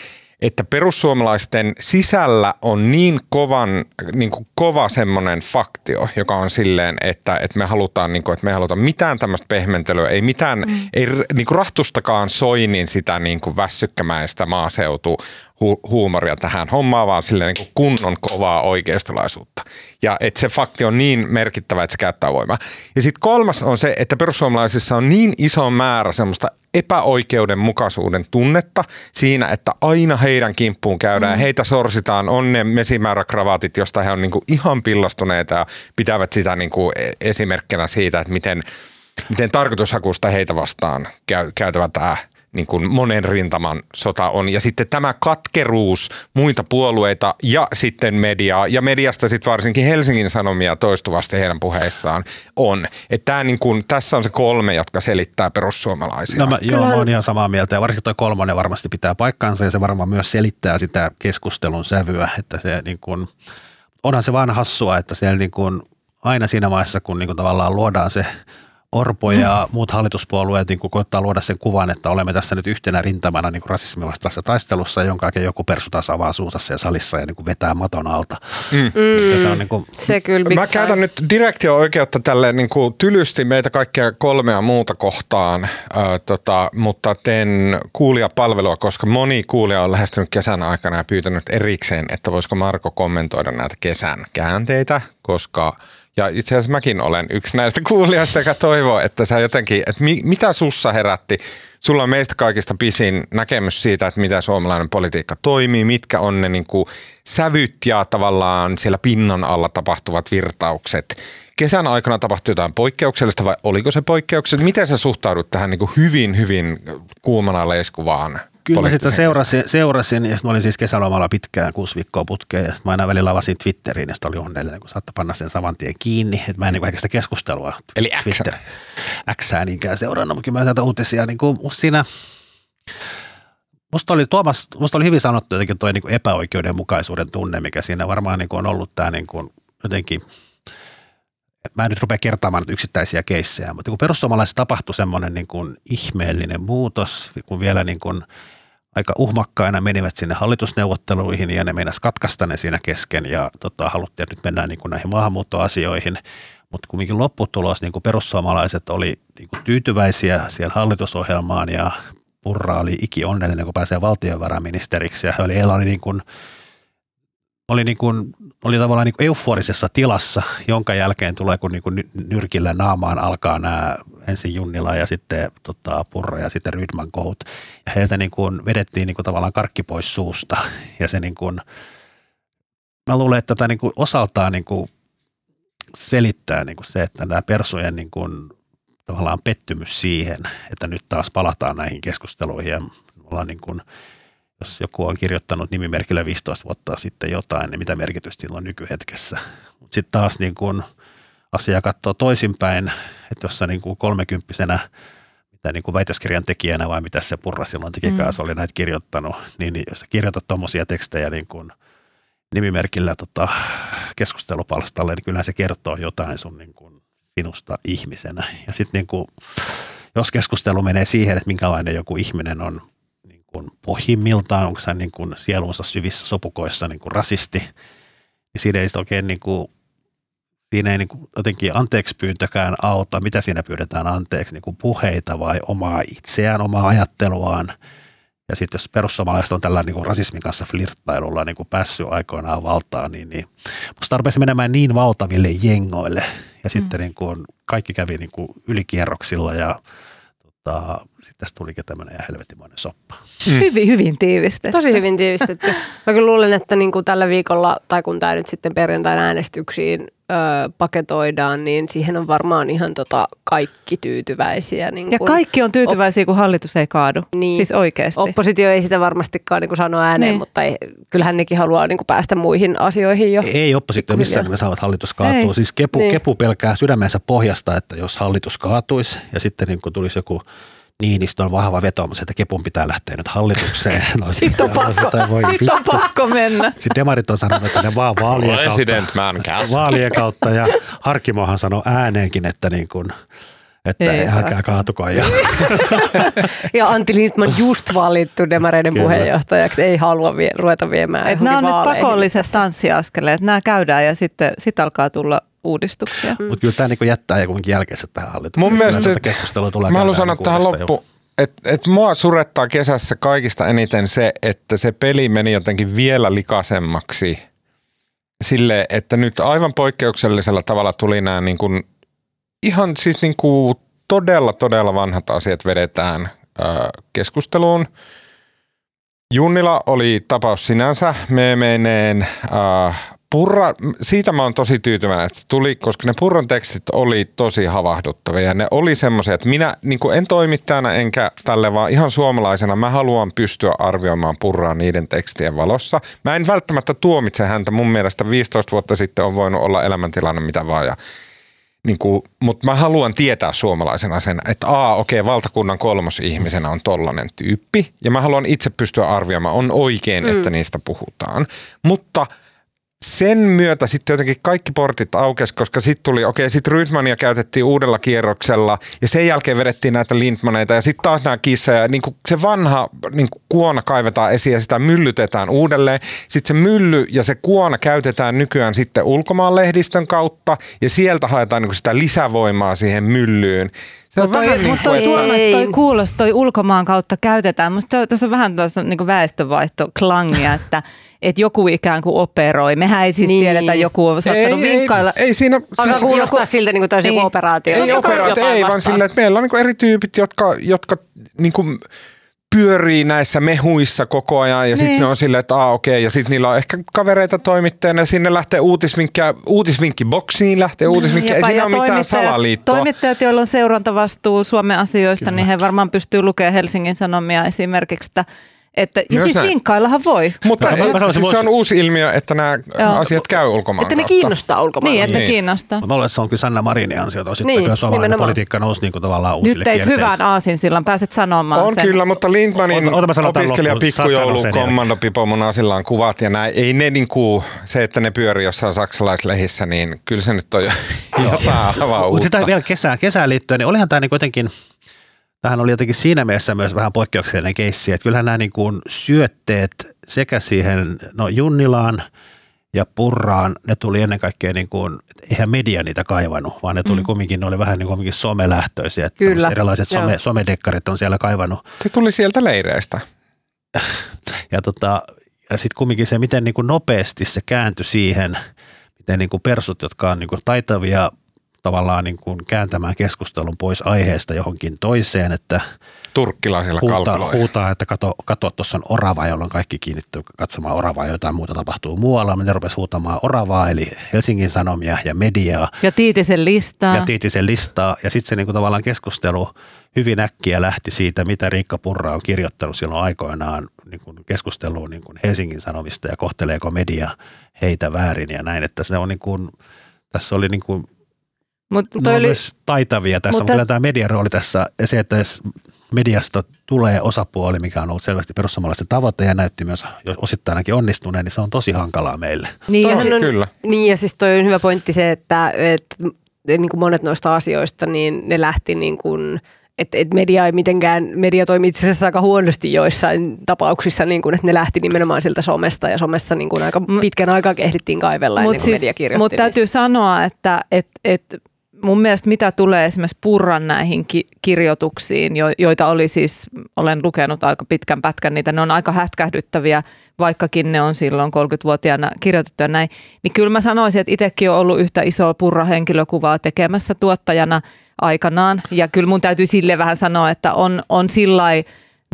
että perussuomalaisten sisällä on niin kovan, niin kuin kova semmoinen faktio, joka on silleen, että, että me halutaan, niin kuin, että me halutaan mitään tämmöistä pehmentelyä, ei mitään, mm. ei niin kuin rahtustakaan soinin sitä niin kuin väsykkämäistä maaseutu hu- huumoria tähän hommaan, vaan silleen niin kunnon kovaa oikeistolaisuutta. Ja että se fakti on niin merkittävä, että se käyttää voimaa. Ja sitten kolmas on se, että perussuomalaisissa on niin iso määrä semmoista epäoikeudenmukaisuuden tunnetta siinä, että aina heidän kimppuun käydään, mm. heitä sorsitaan, on ne mesimääräkravaatit, josta he on niin ihan pillastuneita ja pitävät sitä niin esimerkkinä siitä, että miten, miten tarkoitushakusta heitä vastaan käy, käytävä tämä niin kuin monen rintaman sota on. Ja sitten tämä katkeruus muita puolueita ja sitten mediaa, ja mediasta sitten varsinkin Helsingin Sanomia toistuvasti heidän puheissaan on. Että tämä niin kuin, tässä on se kolme, jotka selittää perussuomalaisia. No mä, joo, mä oon ihan samaa mieltä ja varsinkin tuo kolmonen varmasti pitää paikkaansa ja se varmaan myös selittää sitä keskustelun sävyä, että se niin kuin, onhan se vaan hassua, että siellä niin kuin, aina siinä vaiheessa, kun niin kuin tavallaan luodaan se Orpo ja mm. muut hallituspuolueet niin koittaa luoda sen kuvan, että olemme tässä nyt yhtenä rintamana niin rasismin vastaisessa taistelussa, jonka jälkeen joku persu taas avaa suunsa ja salissa ja niin kuin vetää maton alta. Mm. Mm. Se, on niin kuin... se kyllä Mä käytän nyt direktio-oikeutta tälle niin kuin tylysti meitä kaikkia kolmea muuta kohtaan, äh, tota, mutta teen kuulijapalvelua, koska moni kuulija on lähestynyt kesän aikana ja pyytänyt erikseen, että voisiko Marko kommentoida näitä kesän käänteitä, koska – ja itse asiassa mäkin olen yksi näistä kuulijoista, joka toivoo, että sä jotenkin, että mi, mitä sussa herätti? Sulla on meistä kaikista pisin näkemys siitä, että miten suomalainen politiikka toimii, mitkä on ne niin kuin sävyt ja tavallaan siellä pinnan alla tapahtuvat virtaukset. Kesän aikana tapahtui jotain poikkeuksellista vai oliko se poikkeuksellista? Miten sä suhtaudut tähän niin kuin hyvin, hyvin kuumana leiskuvaan Kyllä mä sitä seurasin, seurasin ja sitten mä olin siis kesälomalla pitkään, kuusi viikkoa putkeen ja sitten mä aina välillä avasin Twitteriin ja sitten oli onnellinen, kun saattoi panna sen saman tien kiinni, että mä en niin sitä keskustelua Eli Twitter, X niinkään seurannut, mutta mä näitä uutisia niin kuin siinä Musta oli, Tuomas, musta oli hyvin sanottu jotenkin tuo niin epäoikeudenmukaisuuden tunne, mikä siinä varmaan niin kuin on ollut tämä niin kuin jotenkin – mä en nyt rupea kertaamaan yksittäisiä keissejä, mutta kun perussuomalaisissa tapahtui semmoinen niin kuin ihmeellinen muutos, kun vielä niin kuin aika uhmakkaina menivät sinne hallitusneuvotteluihin ja ne meinas katkaista ne siinä kesken ja tota, haluttiin, että nyt mennään niin kuin näihin maahanmuuttoasioihin. Mutta kumminkin lopputulos, niin kuin perussuomalaiset oli niin kuin tyytyväisiä siellä hallitusohjelmaan ja Purra oli iki onnellinen, kun pääsee valtiovarainministeriksi ja he oli, oli niin kuin oli, niin kuin, oli tavallaan niin kuin euforisessa tilassa, jonka jälkeen tulee, kun niin kuin nyrkillä naamaan alkaa nämä ensin Junnila ja sitten tota, Purra ja sitten Rydman Goat. Ja heiltä niin kuin vedettiin niin kuin tavallaan karkki pois suusta. Ja se niin kuin, mä luulen, että tätä niin kuin osaltaan niin kuin selittää niin kuin se, että nämä persojen niin kuin, tavallaan pettymys siihen, että nyt taas palataan näihin keskusteluihin ja ollaan niin kuin – jos joku on kirjoittanut nimimerkillä 15 vuotta sitten jotain, niin mitä merkitystä sillä on nykyhetkessä. Mutta sitten taas niin kun asia katsoo toisinpäin, että jos sä niin kuin kolmekymppisenä, mitä niin kuin väitöskirjan tekijänä vai mitä se Purra silloin tekikään, mm. oli näitä kirjoittanut, niin, niin jos sä kirjoitat tuommoisia tekstejä niin kuin nimimerkillä tota, keskustelupalstalle, niin kyllä se kertoo jotain sun niin kuin sinusta ihmisenä. Ja sitten niin jos keskustelu menee siihen, että minkälainen joku ihminen on kuin pohjimmiltaan, onko hän niin kuin sielunsa syvissä sopukoissa niin kuin rasisti, niin siinä ei oikein niin kuin, siinä ei niin kuin jotenkin anteeksi pyyntökään auta, mitä siinä pyydetään anteeksi, niin kuin puheita vai omaa itseään, omaa ajatteluaan. Ja sitten jos perussuomalaiset on tällä niin kuin rasismin kanssa flirttailulla niin kuin päässyt aikoinaan valtaan, niin, niin musta tarpeeksi menemään niin valtaville jengoille. Ja sitten mm. niin kuin kaikki kävi niin kuin ylikierroksilla ja tota, sitten tästä tulikin tämmöinen ihan helvetimoinen soppa. Mm. Hyvin, hyvin tiivistetty. Tosi hyvin tiivistetty. Mä kyllä luulen, että niin kuin tällä viikolla, tai kun tämä nyt sitten perjantain äänestyksiin ö, paketoidaan, niin siihen on varmaan ihan tota kaikki tyytyväisiä. Niin ja kaikki on tyytyväisiä, op- kun hallitus ei kaadu. Niin. Siis oikeasti. Oppositio ei sitä varmastikaan niin kuin sano ääneen, niin. mutta ei, kyllähän nekin haluaa niin kuin päästä muihin asioihin jo. Ei oppositio missään nimessä haluaa, että hallitus kaatuu. Ei. Siis kepu, niin. kepu pelkää sydämensä pohjasta, että jos hallitus kaatuisi ja sitten niin kuin tulisi joku Niinistö on vahva vetoomus, että Kepun pitää lähteä nyt hallitukseen. No, sitten on, pakko, sit on pakko mennä. Sitten demarit on sanonut, että ne vaan vaalien kautta, vaalien kautta ja Harkimohan sanoi ääneenkin, että, niin kuin, että Ei älkää kaatuko. Ja, Ja Antti Lindman just valittu demareiden Kyllä. puheenjohtajaksi, ei halua vie, ruveta viemään Et nämä on nyt pakolliset tanssiaskeleet. Nämä käydään ja sitten sit alkaa tulla uudistuksia. Mm. mutta kyllä tämä niin jättää kuitenkin jälkeensä tähän hallitukseen. Mun mielestä tätä keskustelua tulee Mä haluan sanoa niin tähän uudestaan jo. loppu, että et mua surettaa kesässä kaikista eniten se, että se peli meni jotenkin vielä likasemmaksi sille, että nyt aivan poikkeuksellisella tavalla tuli nämä niin kuin, ihan siis niin kuin todella, todella vanhat asiat vedetään ö, keskusteluun. Junnila oli tapaus sinänsä meemeineen. Äh, Purra, siitä mä oon tosi tyytyväinen, että tuli, koska ne Purran tekstit oli tosi havahduttavia. Ja ne oli semmoisia, että minä niin en toimittajana enkä tälle, vaan ihan suomalaisena mä haluan pystyä arvioimaan Purraa niiden tekstien valossa. Mä en välttämättä tuomitse häntä. Mun mielestä 15 vuotta sitten on voinut olla elämäntilanne mitä vaan. Ja niin kuin, mutta mä haluan tietää suomalaisena sen, että aa, okei, valtakunnan kolmosihmisenä on tollanen tyyppi, ja mä haluan itse pystyä arvioimaan, on oikein, mm. että niistä puhutaan. Mutta sen myötä sitten jotenkin kaikki portit aukesi, koska sitten tuli, okei, sitten Rydmania käytettiin uudella kierroksella, ja sen jälkeen vedettiin näitä Lindmaneita, ja sitten taas nämä kissa, ja niin kuin se vanha niin kuin kuona kaivetaan esiin, ja sitä myllytetään uudelleen. Sitten se mylly ja se kuona käytetään nykyään sitten ulkomaan lehdistön kautta, ja sieltä haetaan niin kuin sitä lisävoimaa siihen myllyyn. Se on Mutta vähän toi, niin toi että- Tuomas, toi kuulosti, toi ulkomaan kautta käytetään. Musta toi- tuossa on vähän tuossa niin väestönvaihtoklangia, että et joku ikään kuin operoi. Mehän ei siis Niin. tiedetä, joku on saattanut ei, vinkkailla. ei, ei siinä... Alkaa siis- kuulostaa joku- siltä, niin kuin olisi Niin. joku operaatio. Ei operaatio, ei vaan sillä, että meillä on niin eri tyypit, jotka, jotka niin kuin pyörii näissä mehuissa koko ajan ja sitten Niin. ne on silleen, että aa okei, ja sitten niillä on ehkä kavereita toimittajana ja sinne lähtee uutisvinkkiä, uutisvinkkiboksiin lähtee uutisvinkkiä, ei Japa, siinä ole mitään salaliittoa. Toimittajat, joilla on seurantavastuu Suomen asioista, Kyllä. niin he varmaan pystyy lukemaan Helsingin Sanomia esimerkiksi. Että, että, ja Myös siis näin. vinkkaillahan voi. Mutta ei, sanoisin, siis se on uusi ilmiö, että nämä Joo. asiat käy ulkomaan Että ne kautta. kiinnostaa ulkomailla. Niin, että Niin. ne kiinnostaa. Mä luulen, että se on kyllä Sanna Marinin ansiota. Sitten Niin, niin, kyllä suomalainen nimenomaan. politiikka nousi niin kuin tavallaan uusille Nyt teit kierteille. hyvän aasinsillan, pääset sanomaan On sen. kyllä, mutta Lindmanin opiskelija pikkujoulu kommandopipo mun asillaan kuvat ja näin. Ei ne niinku, se, että ne pyörii jossain saksalaislehissä, niin kyllä se nyt on jo jotain Mutta uutta. sitä vielä kesään, kesään liittyen, niin olihan tämä niin jotenkin, tähän oli jotenkin siinä mielessä myös vähän poikkeuksellinen keissi, että kyllähän nämä niin kuin syötteet sekä siihen no Junnilaan ja Purraan, ne tuli ennen kaikkea niin kuin, eihän media niitä kaivannut, vaan ne tuli mm. kumminkin, ne oli vähän niin kuin kumminkin somelähtöisiä, että Kyllä, erilaiset joo. some, somedekkarit on siellä kaivannut. Se tuli sieltä leireistä. Ja, tota, ja sitten kumminkin se, miten niin kuin nopeasti se kääntyi siihen, miten niin kuin persut, jotka on niin kuin taitavia tavallaan niin kuin kääntämään keskustelun pois aiheesta johonkin toiseen, että Turkkilaisilla huutaa, kalkuloilla. huutaa että kato, kato tuossa on orava, jolloin kaikki kiinnittyy katsomaan oravaa ja jotain muuta tapahtuu muualla. Ne rupesi huutamaan oravaa, eli Helsingin Sanomia ja mediaa Ja Tiitisen listaa. ja Tiitisen listaa. Ja sitten se niin kuin tavallaan keskustelu hyvin äkkiä lähti siitä, mitä Riikka Purra on kirjoittanut silloin aikoinaan niin kuin keskusteluun niin kuin Helsingin Sanomista ja kohteleeko media heitä väärin ja näin. Että se on niin kuin, tässä oli niin kuin, Mut toi on oli- myös taitavia tässä, Mutta- mutta kyllä tämä median rooli tässä ja se, että jos mediasta tulee osapuoli, mikä on ollut selvästi perussuomalaisten tavoite ja näytti myös jos osittain ainakin onnistuneen, niin se on tosi hankalaa meille. niin, ja on, Kyllä. Niin ja siis toi on hyvä pointti se, että, että niin kuin monet noista asioista, niin ne lähti niin kuin, että, että media ei mitenkään, media toimi itse asiassa aika huonosti joissain tapauksissa, niin kuin, että ne lähti nimenomaan siltä somesta ja somessa niin kuin aika pitkän aikaa kehdittiin kaivella ennen Mutta kuin media kirjoitti. mut täytyy sanoa, että et, et mun mielestä mitä tulee esimerkiksi Purran näihin ki- kirjoituksiin, jo, joita oli siis, olen lukenut aika pitkän pätkän niitä, ne on aika hätkähdyttäviä, vaikkakin ne on silloin 30-vuotiaana kirjoitettu ja näin, niin kyllä mä sanoisin, että itsekin olen ollut yhtä isoa Purra-henkilökuvaa tekemässä tuottajana aikanaan, ja kyllä mun täytyy sille vähän sanoa, että on, on sillä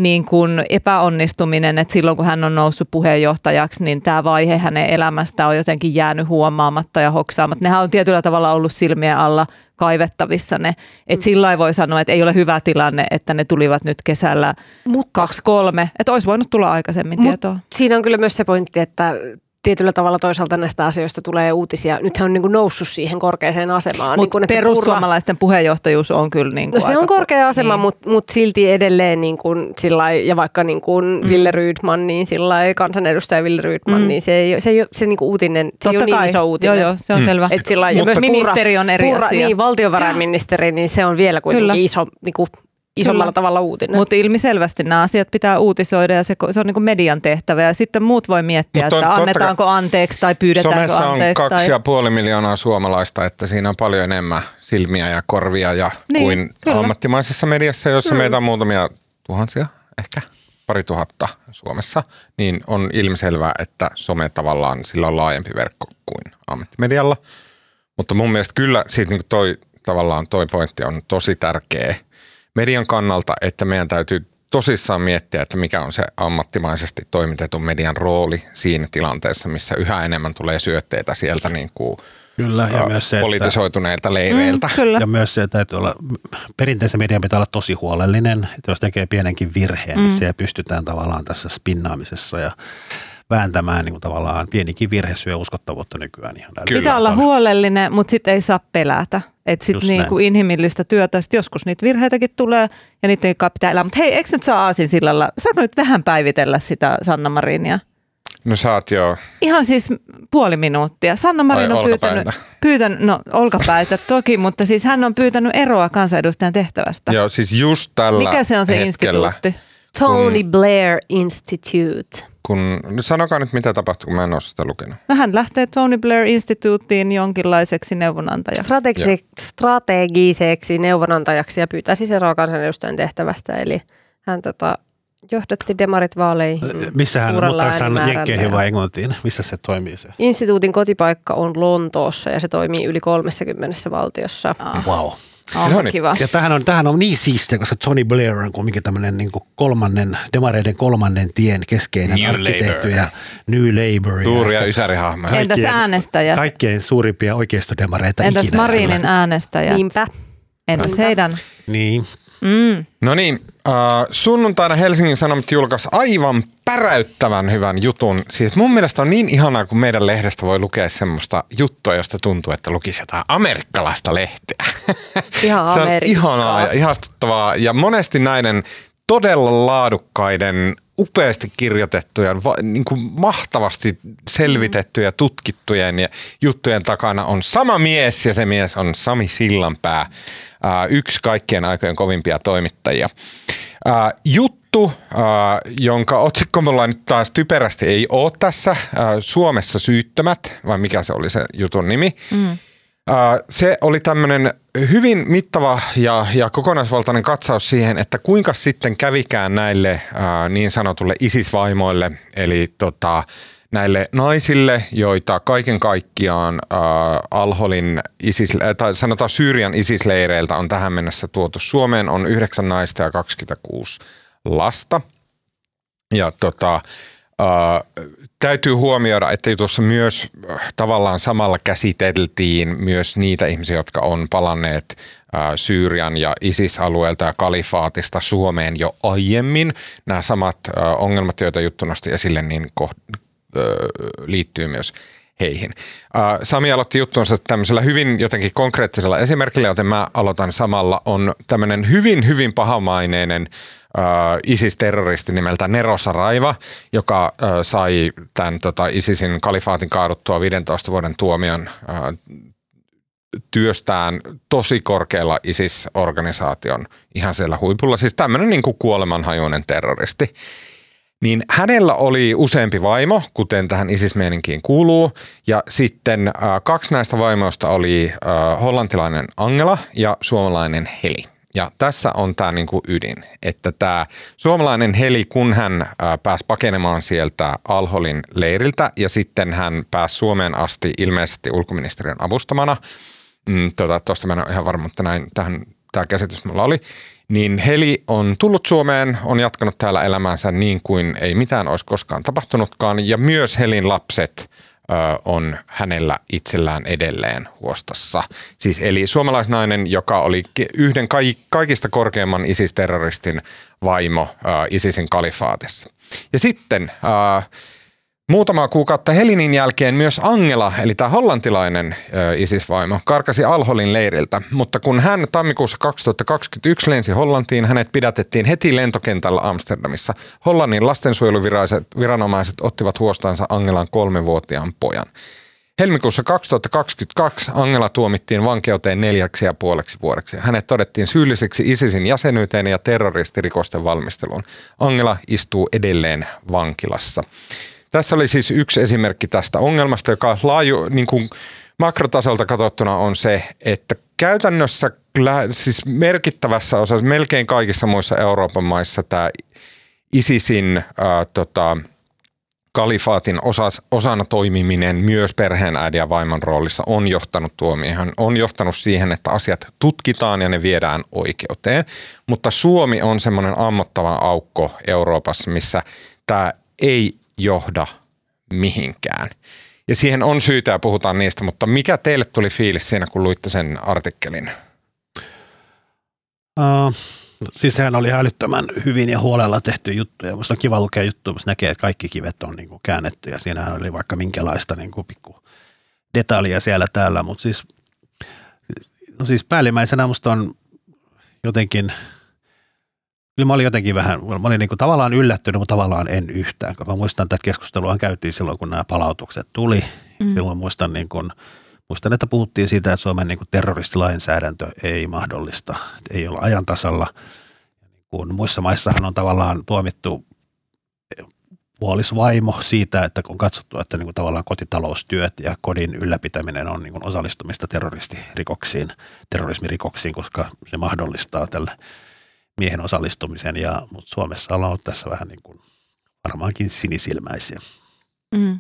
niin kuin epäonnistuminen, että silloin kun hän on noussut puheenjohtajaksi, niin tämä vaihe hänen elämästä on jotenkin jäänyt huomaamatta ja hoksaamatta. Nehän on tietyllä tavalla ollut silmien alla kaivettavissa ne. Et sillä lailla voi sanoa, että ei ole hyvä tilanne, että ne tulivat nyt kesällä Mutta- kaksi kolme. Että olisi voinut tulla aikaisemmin Mut tietoa. siinä on kyllä myös se pointti, että tietyllä tavalla toisaalta näistä asioista tulee uutisia. Nyt hän on niin kuin noussut siihen korkeaseen asemaan. Mutta niin perussuomalaisten puheenjohtajuus on kyllä niin kuin No se on korkea asema, niin. mutta mut silti edelleen niin kuin sillä ja vaikka niin kuin mm. Ville Rydman, niin sillä kansanedustaja Ville Rydman, mm. niin se ei, se ei ole se niin kuin uutinen, se ei ole niin iso uutinen. Joo, joo, se on mm. selvä. Et sillä mutta ministeri on eri purra, asia. Niin, valtiovarainministeri, niin se on vielä kuitenkin Kyllä. iso niin kuin isommalla Kyllä. tavalla uutinen. Mutta ilmiselvästi nämä asiat pitää uutisoida ja se, se on niin kuin median tehtävä ja sitten muut voi miettiä, Mut että annetaanko anteeksi tai pyydetäänkö Somessa anteeksi. on kaksi tai... ja puoli miljoonaa suomalaista, että siinä on paljon enemmän silmiä ja korvia ja niin, kuin kyllä. ammattimaisessa mediassa, jossa mm. meitä on muutamia tuhansia ehkä pari tuhatta Suomessa, niin on ilmiselvää, että some tavallaan sillä on laajempi verkko kuin ammattimedialla. Mutta mun mielestä kyllä siitä niin toi, tavallaan toi pointti on tosi tärkeä median kannalta, että meidän täytyy tosissaan miettiä, että mikä on se ammattimaisesti toimitetun median rooli siinä tilanteessa, missä yhä enemmän tulee syötteitä sieltä niin kuin Kyllä, ja myös se, politisoituneilta että, leireiltä. Mm, kyllä. Ja myös se, että täytyy olla, perinteisen median pitää olla tosi huolellinen, että jos tekee pienenkin virheen, niin mm. niin se pystytään tavallaan tässä spinnaamisessa ja vääntämään niin kuin tavallaan pienikin virhe syö uskottavuutta nykyään ihan Kyllä. Pitää olla huolellinen, mutta sitten ei saa pelätä. Että sitten niinku inhimillistä työtä, sit joskus niitä virheitäkin tulee ja niitä pitää elää. Mutta hei, eikö nyt saa sillalla? Saatko nyt vähän päivitellä sitä Sanna Marinia? No saat joo. Ihan siis puoli minuuttia. Sanna Marin on pyytänyt, pyytänyt, no olkapäitä toki, mutta siis hän on pyytänyt eroa kansanedustajan tehtävästä. Joo, siis just tällä Mikä se on se hetkellä, instituutti? Tony kun, Blair Institute. Kun, nyt sanokaa nyt, mitä tapahtuu, kun mä en ole sitä lukenut. Hän lähtee Tony Blair Instituutiin jonkinlaiseksi neuvonantajaksi. Strategi- strategiseksi neuvonantajaksi ja pyytää siis eroa kansanedustajan tehtävästä. Eli hän tota, johdatti demarit vaaleihin. Missä hän, muuttaako hän jenkkeihin vai englantiin? Missä se toimii se? Instituutin kotipaikka on Lontoossa ja se toimii yli 30 valtiossa. Ah. Wow. On no niin. kiva. Ja tämähän on, tämähän on niin siistiä, koska Tony Blair on kuitenkin tämmöinen niin kolmannen, demareiden kolmannen tien keskeinen New arkkitehty ja New Labour. Suuria ja ysärihahmoja. Entäs äänestäjät? Kaikkein suurimpia oikeistodemareita Entäs ikinä. Marinin äänestäjät? Niinpä. Entäs heidän? Niin. Mm. No niin, äh, sunnuntaina Helsingin Sanomat julkaisi aivan päräyttävän hyvän jutun. Siis mun mielestä on niin ihanaa, kun meidän lehdestä voi lukea semmoista juttua, josta tuntuu, että lukisi jotain amerikkalaista lehteä. Ihan Se on ihanaa ja ihastuttavaa. Ja monesti näiden todella laadukkaiden, upeasti kirjoitettujen, niin kuin mahtavasti selvitettyjä, tutkittujen ja juttujen takana on sama mies ja se mies on Sami Sillanpää, yksi kaikkien aikojen kovimpia toimittajia. Juttu, jonka otsikko mulla nyt taas typerästi ei ole tässä, Suomessa syyttömät, vai mikä se oli se jutun nimi. Mm. Se oli tämmöinen hyvin mittava ja, ja kokonaisvaltainen katsaus siihen, että kuinka sitten kävikään näille niin sanotulle isisvaimoille, eli tota, näille naisille, joita kaiken kaikkiaan äh, Alholin ISIS, tai sanotaan Syyrian isisleireiltä on tähän mennessä tuotu Suomeen, on yhdeksän naista ja 26 lasta. Ja tota, äh, täytyy huomioida, että tuossa myös äh, tavallaan samalla käsiteltiin myös niitä ihmisiä, jotka on palanneet äh, Syyrian ja ISIS-alueelta ja kalifaatista Suomeen jo aiemmin. Nämä samat äh, ongelmat, joita Juttu nosti esille, niin liittyy myös heihin. Sami aloitti juttuunsa tämmöisellä hyvin jotenkin konkreettisella esimerkillä, joten mä aloitan samalla. On tämmöinen hyvin, hyvin pahamaineinen ISIS-terroristi nimeltä Nero Saraiva, joka sai tämän tota, ISISin kalifaatin kaaduttua 15 vuoden tuomion työstään tosi korkealla ISIS-organisaation ihan siellä huipulla. Siis tämmöinen niin kuin kuolemanhajuinen terroristi niin hänellä oli useampi vaimo, kuten tähän isismieninkiin kuuluu, ja sitten äh, kaksi näistä vaimoista oli äh, hollantilainen Angela ja suomalainen Heli. Ja tässä on tämä niinku ydin, että tämä suomalainen Heli, kun hän äh, pääsi pakenemaan sieltä Alholin leiriltä ja sitten hän pääsi Suomeen asti ilmeisesti ulkoministeriön avustamana, mm, tuosta tota, mä en ole ihan varma, mutta näin tähän tämä käsitys mulla oli, niin Heli on tullut Suomeen, on jatkanut täällä elämäänsä niin kuin ei mitään olisi koskaan tapahtunutkaan. Ja myös Helin lapset ö, on hänellä itsellään edelleen huostassa. Siis eli suomalaisnainen, joka oli yhden kaikista korkeimman ISIS-terroristin vaimo ö, ISISin kalifaatissa. Ja sitten... Ö, Muutama kuukautta Helinin jälkeen myös Angela, eli tämä hollantilainen ISIS-vaimo, karkasi Alholin leiriltä, mutta kun hän tammikuussa 2021 lensi Hollantiin, hänet pidätettiin heti lentokentällä Amsterdamissa. Hollannin lastensuojeluviranomaiset ottivat huostaansa Angelan kolmevuotiaan pojan. Helmikuussa 2022 Angela tuomittiin vankeuteen neljäksi ja puoleksi vuodeksi. Hänet todettiin syylliseksi ISISin jäsenyyteen ja terroristirikosten valmisteluun. Angela istuu edelleen vankilassa. Tässä oli siis yksi esimerkki tästä ongelmasta, joka laaju, niin kuin makrotasolta katsottuna on se, että käytännössä siis merkittävässä osassa, melkein kaikissa muissa Euroopan maissa tämä ISISin ää, tota, kalifaatin osas, osana toimiminen myös perheenäidin ja vaimon roolissa on johtanut tuomioon, on johtanut siihen, että asiat tutkitaan ja ne viedään oikeuteen. Mutta Suomi on semmoinen ammottava aukko Euroopassa, missä tämä ei johda mihinkään. Ja siihen on syytä ja puhutaan niistä, mutta mikä teille tuli fiilis siinä, kun luitte sen artikkelin? Uh, siis sehän oli älyttömän hyvin ja huolella tehty juttu. Ja minusta on kiva lukea juttu, missä näkee, että kaikki kivet on niin kuin käännetty. Ja siinähän oli vaikka minkälaista niin kuin pikku detaljia siellä täällä. Mutta siis, no siis päällimmäisenä minusta on jotenkin – kyllä mä olin jotenkin vähän, mä olin niin kuin tavallaan yllättynyt, mutta tavallaan en yhtään. Mä muistan, että keskustelua käytiin silloin, kun nämä palautukset tuli. Mm. Silloin muistan, niin kuin, muistan, että puhuttiin siitä, että Suomen niin kuin terroristilainsäädäntö ei mahdollista, että ei olla ajan tasalla. Kun muissa maissahan on tavallaan tuomittu puolisvaimo siitä, että on katsottu, että niin kuin tavallaan kotitaloustyöt ja kodin ylläpitäminen on niin kuin osallistumista terroristirikoksiin, terrorismirikoksiin, koska se mahdollistaa tälle miehen osallistumisen, ja, mutta Suomessa ollaan ollut tässä vähän niin kuin varmaankin sinisilmäisiä. Mm.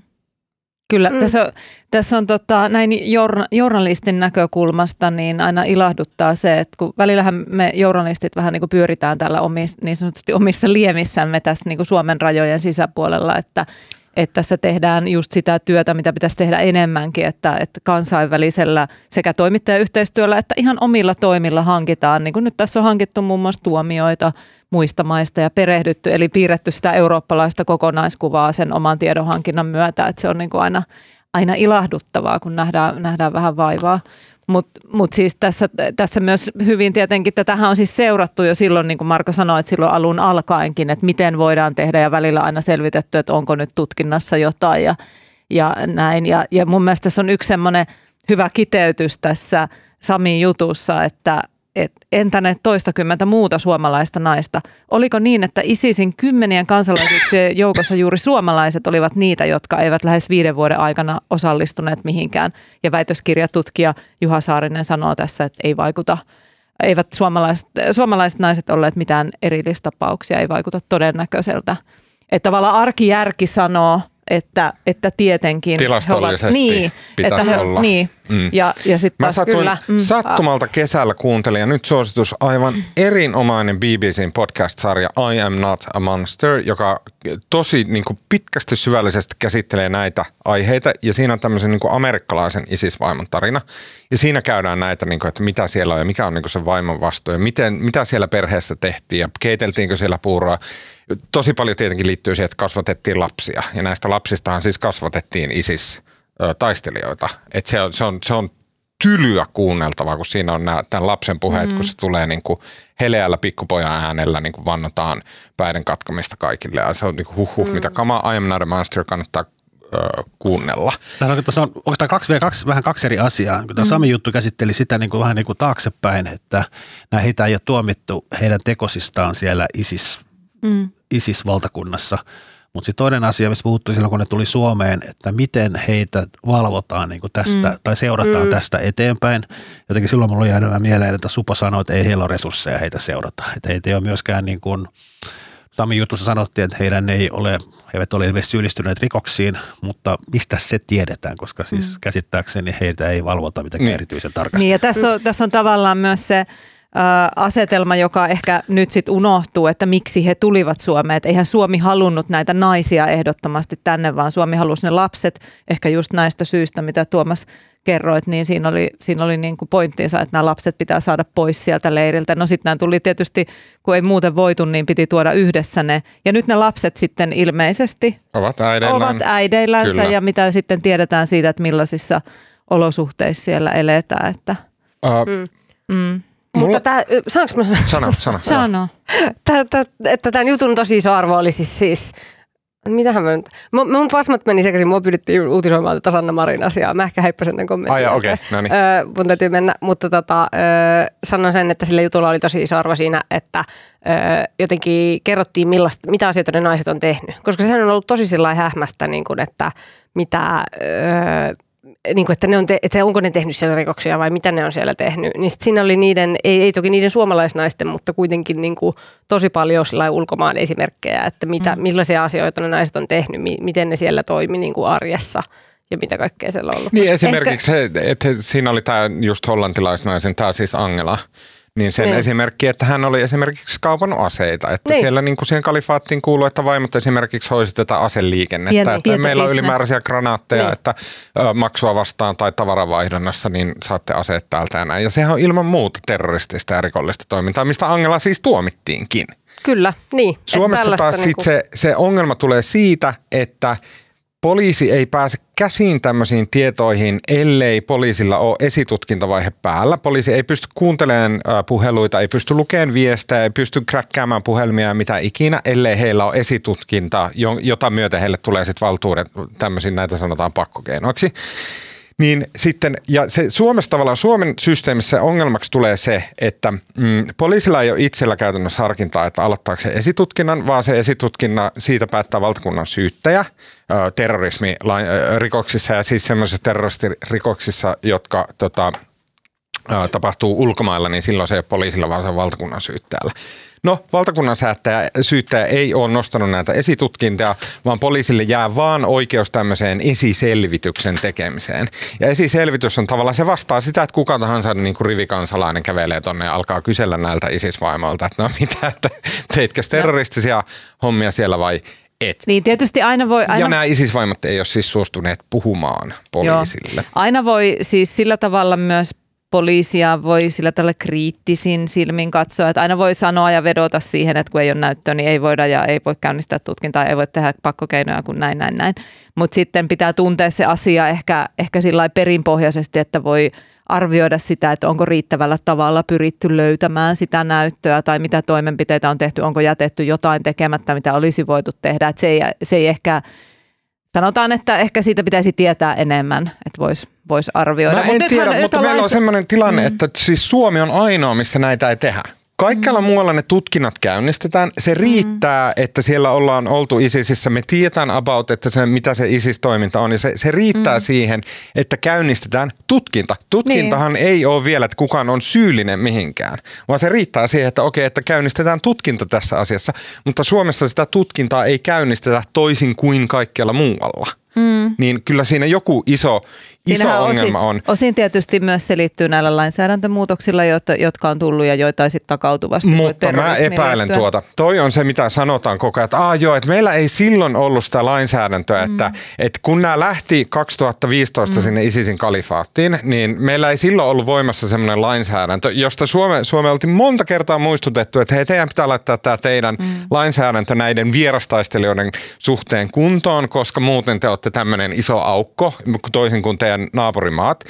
Kyllä, mm. tässä on, tässä on tota, näin jour, journalistin näkökulmasta niin aina ilahduttaa se, että kun välillähän me journalistit vähän niin kuin pyöritään täällä omis, niin sanotusti omissa liemissämme tässä niin kuin Suomen rajojen sisäpuolella, että että tässä tehdään just sitä työtä, mitä pitäisi tehdä enemmänkin, että, että kansainvälisellä sekä toimittajayhteistyöllä että ihan omilla toimilla hankitaan, niin kuin nyt tässä on hankittu muun muassa tuomioita muista maista ja perehdytty, eli piirretty sitä eurooppalaista kokonaiskuvaa sen oman tiedonhankinnan myötä, että se on niin kuin aina, aina ilahduttavaa, kun nähdään, nähdään vähän vaivaa. Mutta mut siis tässä, tässä myös hyvin tietenkin, tätähän on siis seurattu jo silloin, niin kuin Marko sanoi, että silloin alun alkaenkin, että miten voidaan tehdä ja välillä aina selvitetty, että onko nyt tutkinnassa jotain ja, ja näin. Ja, ja mun mielestä tässä on yksi semmoinen hyvä kiteytys tässä Samin jutussa, että, et entä ne toistakymmentä muuta suomalaista naista? Oliko niin, että ISISin kymmenien kansalaisuuksien joukossa juuri suomalaiset olivat niitä, jotka eivät lähes viiden vuoden aikana osallistuneet mihinkään? Ja väitöskirjatutkija Juha Saarinen sanoo tässä, että ei vaikuta, eivät suomalaiset, suomalaiset naiset olleet mitään erillistapauksia, ei vaikuta todennäköiseltä. Että tavallaan arkijärki sanoo – että, että tietenkin Tilastollisesti he ovat, niin, pitäisi että he, olla. Niin, mm. ja, ja sit Mä satuin kyllä, mm. sattumalta kesällä kuuntelin ja nyt suositus aivan erinomainen BBCn podcast-sarja I am not a monster, joka tosi niin kuin pitkästi syvällisesti käsittelee näitä aiheita ja siinä on tämmöisen niin kuin amerikkalaisen isisvaimon tarina ja siinä käydään näitä, niin kuin, että mitä siellä on ja mikä on niin kuin se vaimon vastuu ja miten, mitä siellä perheessä tehtiin ja keiteltiinkö siellä puuroa tosi paljon tietenkin liittyy siihen, että kasvatettiin lapsia ja näistä lapsistahan siis kasvatettiin ISIS taistelijoita. Et se, on, se, on, se on tylyä kuunneltavaa, kun siinä on nää, tämän lapsen puheet, mm. kun se tulee niin kuin heleällä pikkupojan äänellä niin kuin vannotaan päiden katkomista kaikille. Ja se on niin kuin huh, huh mm. mitä kama I am not a monster kannattaa kuunnella. Tässä on, tässä on oikeastaan kaksi, kaksi, vähän kaksi eri asiaa. Tämä mm. Sami juttu käsitteli sitä niin kuin, vähän niin kuin taaksepäin, että nämä heitä ei ole tuomittu heidän tekosistaan siellä ISIS mm. ISIS-valtakunnassa. Mutta sitten toinen asia, mistä puhuttiin silloin, kun ne tuli Suomeen, että miten heitä valvotaan niin tästä mm. tai seurataan mm. tästä eteenpäin. Jotenkin silloin mulla oli jäänyt mieleen, että Supo sanoi, että ei heillä ole resursseja heitä seurata. Että heitä ei ole myöskään niin kuin, Sami jutussa sanottiin, että heidän ei ole, he eivät ole ilmeisesti syyllistyneet rikoksiin, mutta mistä se tiedetään, koska siis mm. käsittääkseni heitä ei valvota mitenkään niin. erityisen tarkasti. Niin ja tässä on, tässä on tavallaan myös se, asetelma, joka ehkä nyt sitten unohtuu, että miksi he tulivat Suomeen. Että eihän Suomi halunnut näitä naisia ehdottomasti tänne, vaan Suomi halusi ne lapset ehkä just näistä syistä, mitä Tuomas kerroit, niin siinä oli, siinä oli niin kuin pointtinsa, että nämä lapset pitää saada pois sieltä leiriltä. No sitten nämä tuli tietysti, kun ei muuten voitu, niin piti tuoda yhdessä ne. Ja nyt ne lapset sitten ilmeisesti ovat äideillään, ovat äideillänsä Kyllä. ja mitä sitten tiedetään siitä, että millaisissa olosuhteissa siellä eletään. Että, uh, mm. Mm. Mulla... Mutta tämä, saanko mä... Sano, sano. sano. Tää, tää, että tämän jutun tosi iso arvo oli siis, siis Mitähän mä nyt? Mun, mun pasmat meni sekaisin. Mua pyydettiin uutisoimaan tätä Sanna Marin asiaa. Mä ehkä häippäsin tämän kommentin. Ai okei, okay. no niin. öö, mun täytyy mennä, mutta tota, öö, sanon sen, että sillä jutulla oli tosi iso arvo siinä, että öö, jotenkin kerrottiin millaista, mitä asioita ne naiset on tehnyt. Koska sehän on ollut tosi sillä hähmästä, niin kuin, että mitä, öö, niin kuin, että, ne on te, että onko ne tehnyt siellä rikoksia vai mitä ne on siellä tehnyt. Niin siinä oli niiden, ei, ei toki niiden suomalaisnaisten, mutta kuitenkin niin kuin tosi paljon ulkomaan esimerkkejä, että mitä, mm. millaisia asioita ne naiset on tehnyt, mi, miten ne siellä toimi niin kuin arjessa ja mitä kaikkea siellä on ollut. Niin esimerkiksi Ehkä... että siinä oli tämä just hollantilaisnaisen, tämä siis Angela, niin sen niin. esimerkki, että hän oli esimerkiksi kaupannut aseita. Että niin. siellä niin kuin siihen kalifaattiin kuuluu, että vaimot esimerkiksi hoisi tätä aseliikennettä. Pieni, että meillä on ylimääräisiä granaatteja, niin. että ö, maksua vastaan tai tavaravaihdannassa, niin saatte aseet täältä ja näin. Ja sehän on ilman muuta terroristista ja rikollista toimintaa, mistä Angela siis tuomittiinkin. Kyllä, niin. Suomessa taas niin kuin... se, se ongelma tulee siitä, että poliisi ei pääse käsiin tämmöisiin tietoihin, ellei poliisilla ole esitutkintavaihe päällä. Poliisi ei pysty kuuntelemaan puheluita, ei pysty lukemaan viestejä, ei pysty kräkkäämään puhelimia ja mitä ikinä, ellei heillä ole esitutkinta, jota myöten heille tulee sitten valtuudet, tämmöisiin näitä sanotaan pakkokeinoiksi. Niin sitten, ja se Suomessa tavallaan, Suomen systeemissä ongelmaksi tulee se, että mm, poliisilla ei ole itsellä käytännössä harkintaa, että aloittaako se esitutkinnan, vaan se esitutkinna siitä päättää valtakunnan syyttäjä terrorismirikoksissa ja siis semmoisissa terroristirikoksissa, jotka tota, tapahtuu ulkomailla, niin silloin se ei ole poliisilla, vaan se on valtakunnan syyttäjällä. No, valtakunnan säättäjä, syyttäjä ei ole nostanut näitä esitutkintoja, vaan poliisille jää vaan oikeus tämmöiseen esiselvityksen tekemiseen. Ja esiselvitys on tavallaan, se vastaa sitä, että kuka tahansa niin kuin rivikansalainen kävelee tonne ja alkaa kysellä näiltä isisvaimoilta, että no mitä, että teitkö terroristisia hommia siellä vai et. Niin tietysti aina voi... Aina... Ja nämä isisvaimat ei ole siis suostuneet puhumaan poliisille. Joo. Aina voi siis sillä tavalla myös poliisia voi sillä tällä kriittisin silmin katsoa, että aina voi sanoa ja vedota siihen, että kun ei ole näyttöä, niin ei voida ja ei voi käynnistää tutkintaa, ei voi tehdä pakkokeinoja kuin näin, näin, näin. Mutta sitten pitää tuntea se asia ehkä, ehkä sillä perinpohjaisesti, että voi arvioida sitä, että onko riittävällä tavalla pyritty löytämään sitä näyttöä tai mitä toimenpiteitä on tehty, onko jätetty jotain tekemättä, mitä olisi voitu tehdä. Että se, ei, se ei ehkä Sanotaan, että ehkä siitä pitäisi tietää enemmän, että voisi vois arvioida. Mä en Mut tiedä, mutta meillä on sellainen tilanne, mm. että siis Suomi on ainoa, missä näitä ei tehdä. Kaikkialla mm. muualla ne tutkinnat käynnistetään. Se mm. riittää, mm. että siellä ollaan oltu ISISissä. Me tiedetään about, että se, mitä se ISIS-toiminta on. Ja se, se riittää mm. siihen, että käynnistetään tutkinta. Tutkintahan niin. ei ole vielä, että kukaan on syyllinen mihinkään. Vaan se riittää siihen, että okei, että käynnistetään tutkinta tässä asiassa. Mutta Suomessa sitä tutkintaa ei käynnistetä toisin kuin kaikkialla muualla. Mm. Niin kyllä siinä joku iso, Iso ongelma osin, on. Osin tietysti myös selittyy näillä lainsäädäntömuutoksilla, joita, jotka on tullut ja joita ei sitten takautuvasti Mutta mä epäilen liittyä. tuota. Toi on se, mitä sanotaan koko ajan, että joo, että meillä ei silloin ollut sitä lainsäädäntöä, mm. että, että kun nämä lähti 2015 mm. sinne ISISin kalifaattiin, niin meillä ei silloin ollut voimassa semmoinen lainsäädäntö, josta Suome, Suome oltiin monta kertaa muistutettu, että hei, teidän pitää laittaa tämä teidän mm. lainsäädäntö näiden vierastaistelijoiden suhteen kuntoon, koska muuten te olette tämmöinen iso aukko, toisin kuin teidän naapurimaat.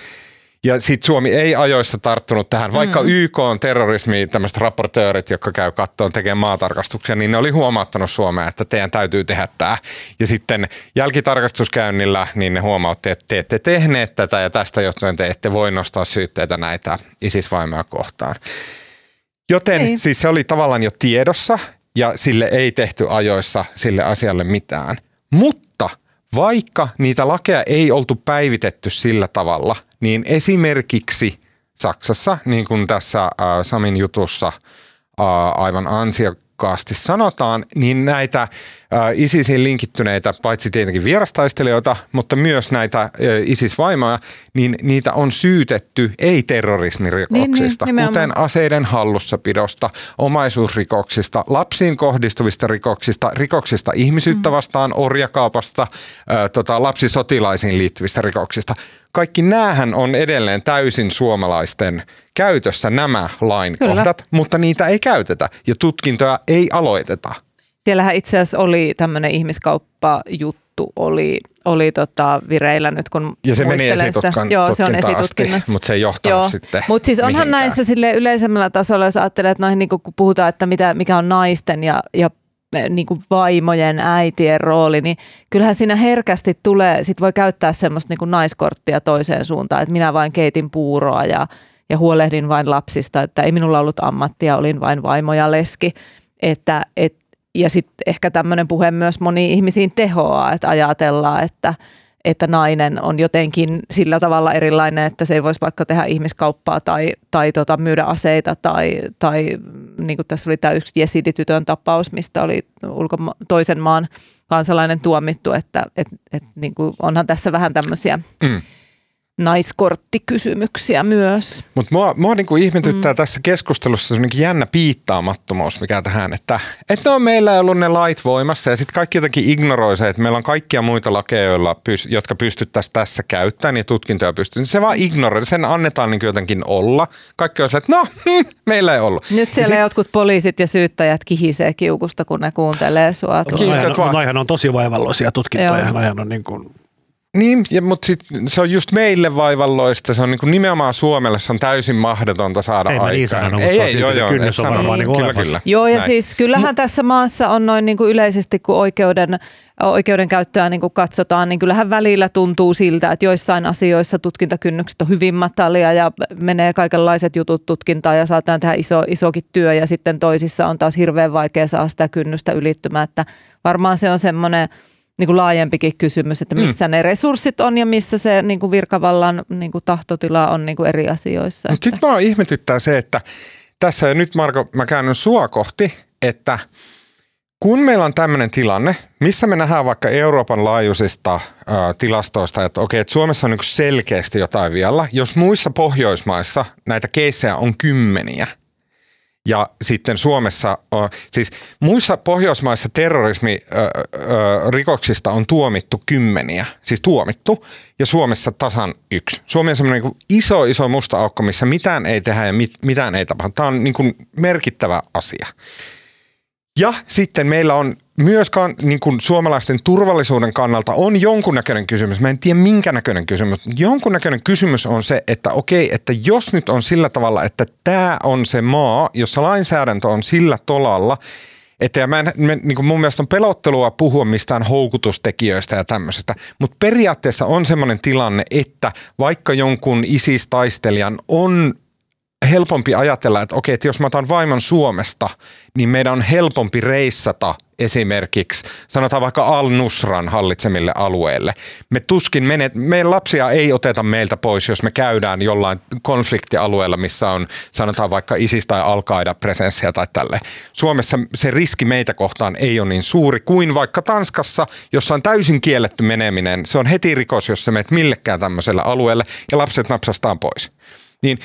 Ja sitten Suomi ei ajoissa tarttunut tähän, vaikka mm. YK on terrorismi, tämmöiset raportöörit, jotka käy kattoon tekemään maatarkastuksia, niin ne oli huomauttanut Suomea, että teidän täytyy tehdä tämä. Ja sitten jälkitarkastuskäynnillä, niin ne huomautti, että te ette tehneet tätä ja tästä johtuen te ette voi nostaa syytteitä näitä isisvaimaa kohtaan. Joten ei. siis se oli tavallaan jo tiedossa ja sille ei tehty ajoissa sille asialle mitään. Mutta vaikka niitä lakeja ei oltu päivitetty sillä tavalla, niin esimerkiksi Saksassa, niin kuin tässä äh, Samin jutussa äh, aivan ansiokkaasti sanotaan, niin näitä ISISiin linkittyneitä, paitsi tietenkin vierastaistelijoita, mutta myös näitä ISIS-vaimoja, niin niitä on syytetty ei-terrorismirikoksista, niin, niin, kuten aseiden hallussapidosta, omaisuusrikoksista, lapsiin kohdistuvista rikoksista, rikoksista ihmisyyttä mm. vastaan, orjakaupasta, ää, tota, lapsisotilaisiin liittyvistä rikoksista. Kaikki näähän on edelleen täysin suomalaisten käytössä nämä lainkohdat, Kyllä. mutta niitä ei käytetä ja tutkintoja ei aloiteta. Siellähän itse asiassa oli tämmöinen ihmiskauppajuttu, oli, oli tota vireillä nyt kun Ja se meni esitutkan, Joo, se on esitutkinnassa. mutta se ei johtanut Joo. sitten Mutta siis onhan mihinkään. näissä sille yleisemmällä tasolla, jos ajattelee, että noihin, niin kun puhutaan, että mitä, mikä on naisten ja, ja niin kuin vaimojen, äitien rooli, niin kyllähän siinä herkästi tulee, sit voi käyttää semmoista niin kuin naiskorttia toiseen suuntaan, että minä vain keitin puuroa ja, ja huolehdin vain lapsista, että ei minulla ollut ammattia, olin vain vaimo ja leski. Että, et, ja sitten ehkä tämmöinen puhe myös moniin ihmisiin tehoaa, että ajatellaan, että, että nainen on jotenkin sillä tavalla erilainen, että se ei voisi vaikka tehdä ihmiskauppaa tai, tai tota, myydä aseita tai, tai niin kuin tässä oli tämä yksi jesiditytön tapaus, mistä oli ulkoma- toisen maan kansalainen tuomittu, että et, et, niin kuin onhan tässä vähän tämmöisiä mm naiskorttikysymyksiä myös. Mutta mua, mua niinku ihmetyttää mm. tässä keskustelussa se jännä piittaamattomuus, mikä tähän, että, että no, meillä ei ollut ne lait voimassa ja sitten kaikki jotenkin ignoroi se, että meillä on kaikkia muita lakeja, joilla, jotka pystyttäisiin tässä käyttämään ja tutkintoja pystyy. Se vaan ignoroi, sen annetaan niin jotenkin olla. Kaikki on se, että no, hm, meillä ei ollut. Nyt siellä sit... jotkut poliisit ja syyttäjät kihisee kiukusta, kun ne kuuntelee sua. Noihän on tosi vaivalloisia tutkintoja. Noihän on niin kuin niin, ja, mutta sit, se on just meille vaivalloista. Se on niin kuin nimenomaan Suomelle se on täysin mahdotonta saada ei aikaan. Niin sanonut, ei, ei, joo, joo, kynnys on varmaan niin kyllä, kyllä. Joo, ja Näin. siis kyllähän tässä maassa on noin niin kuin yleisesti, kun oikeuden, oikeudenkäyttöä niin kuin katsotaan, niin kyllähän välillä tuntuu siltä, että joissain asioissa tutkintakynnykset on hyvin matalia ja menee kaikenlaiset jutut tutkintaan ja saataan tehdä iso, isokin työ ja sitten toisissa on taas hirveän vaikea saada sitä kynnystä ylittymään, että varmaan se on semmoinen – niin kuin laajempikin kysymys, että missä mm. ne resurssit on ja missä se niin kuin virkavallan niin kuin tahtotila on niin kuin eri asioissa. Mutta sitten mua ihmetyttää se, että tässä ja nyt Marko, mä käännyn sua kohti, että kun meillä on tämmöinen tilanne, missä me nähdään vaikka Euroopan laajuisista ä, tilastoista, että okei, että Suomessa on niin selkeästi jotain vielä. Jos muissa Pohjoismaissa näitä keissejä on kymmeniä – ja sitten Suomessa, siis muissa Pohjoismaissa terrorismirikoksista on tuomittu kymmeniä, siis tuomittu, ja Suomessa tasan yksi. Suomi on semmoinen niin iso, iso musta aukko, missä mitään ei tehdä ja mitään ei tapahdu. Tämä on niin merkittävä asia. Ja sitten meillä on myös niin kuin suomalaisten turvallisuuden kannalta on jonkunnäköinen kysymys. Mä en tiedä minkä näköinen kysymys. Jonkunnäköinen kysymys on se, että okei, että jos nyt on sillä tavalla, että tämä on se maa, jossa lainsäädäntö on sillä tolalla, että ja mä en, me, niin kuin mun mielestä on pelottelua puhua mistään houkutustekijöistä ja tämmöisestä, mutta periaatteessa on semmoinen tilanne, että vaikka jonkun ISIS-taistelijan on helpompi ajatella, että okei, että jos mä otan vaimon Suomesta, niin meidän on helpompi reissata esimerkiksi, sanotaan vaikka Al-Nusran hallitsemille alueille. Me tuskin menet, meidän lapsia ei oteta meiltä pois, jos me käydään jollain konfliktialueella, missä on sanotaan vaikka ISIS tai al presenssiä tai tälle. Suomessa se riski meitä kohtaan ei ole niin suuri kuin vaikka Tanskassa, jossa on täysin kielletty meneminen. Se on heti rikos, jos sä menet millekään tämmöiselle alueelle ja lapset napsastaan pois. Niin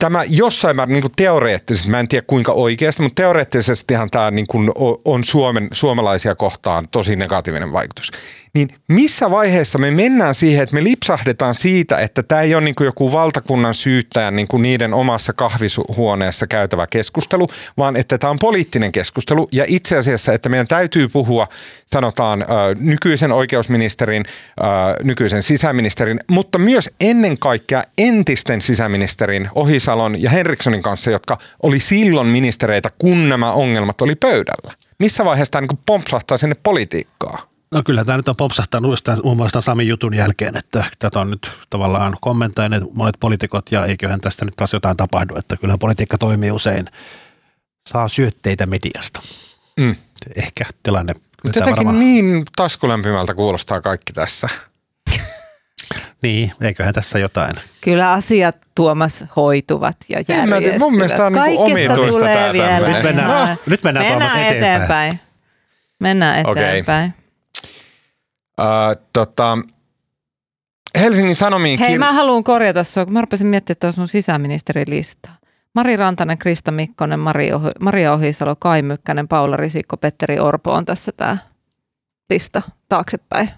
tämä jossain määrin niin teoreettisesti, mä en tiedä kuinka oikeasti, mutta teoreettisestihan tämä niin kuin on Suomen, suomalaisia kohtaan tosi negatiivinen vaikutus niin missä vaiheessa me mennään siihen, että me lipsahdetaan siitä, että tämä ei ole niin kuin joku valtakunnan syyttäjän niin kuin niiden omassa kahvihuoneessa käytävä keskustelu, vaan että tämä on poliittinen keskustelu ja itse asiassa, että meidän täytyy puhua, sanotaan nykyisen oikeusministerin, nykyisen sisäministerin, mutta myös ennen kaikkea entisten sisäministerin Ohisalon ja Henrikssonin kanssa, jotka oli silloin ministereitä, kun nämä ongelmat oli pöydällä. Missä vaiheessa tämä niin pompsahtaa sinne politiikkaan? No kyllä tämä nyt on popsahtanut muun muassa Samin jutun jälkeen, että tätä on nyt tavallaan kommentoineet monet poliitikot ja eiköhän tästä nyt taas jotain tapahdu, että kyllä politiikka toimii usein, saa syötteitä mediasta. Mm. Ehkä tilanne. Mutta jotenkin varmaan... niin taskulämpimältä kuulostaa kaikki tässä. Niin, eiköhän tässä jotain. Kyllä asiat Tuomas hoituvat ja järjestyvät. Mun mielestä on niin omituista tämä Nyt mennään, no. nyt mennään, mennään Tuomas eteenpäin. eteenpäin. Mennään Okei. eteenpäin. Äh, tota, Helsingin Sanomiin Hei, kir- mä haluan korjata sua, kun mä rupesin miettimään tuossa sun sisäministerilistaa. Mari Rantanen, Krista Mikkonen, Mari Ohi, Maria Ohisalo, Kai Mykkänen, Paula Risikko, Petteri Orpo on tässä tämä lista taaksepäin.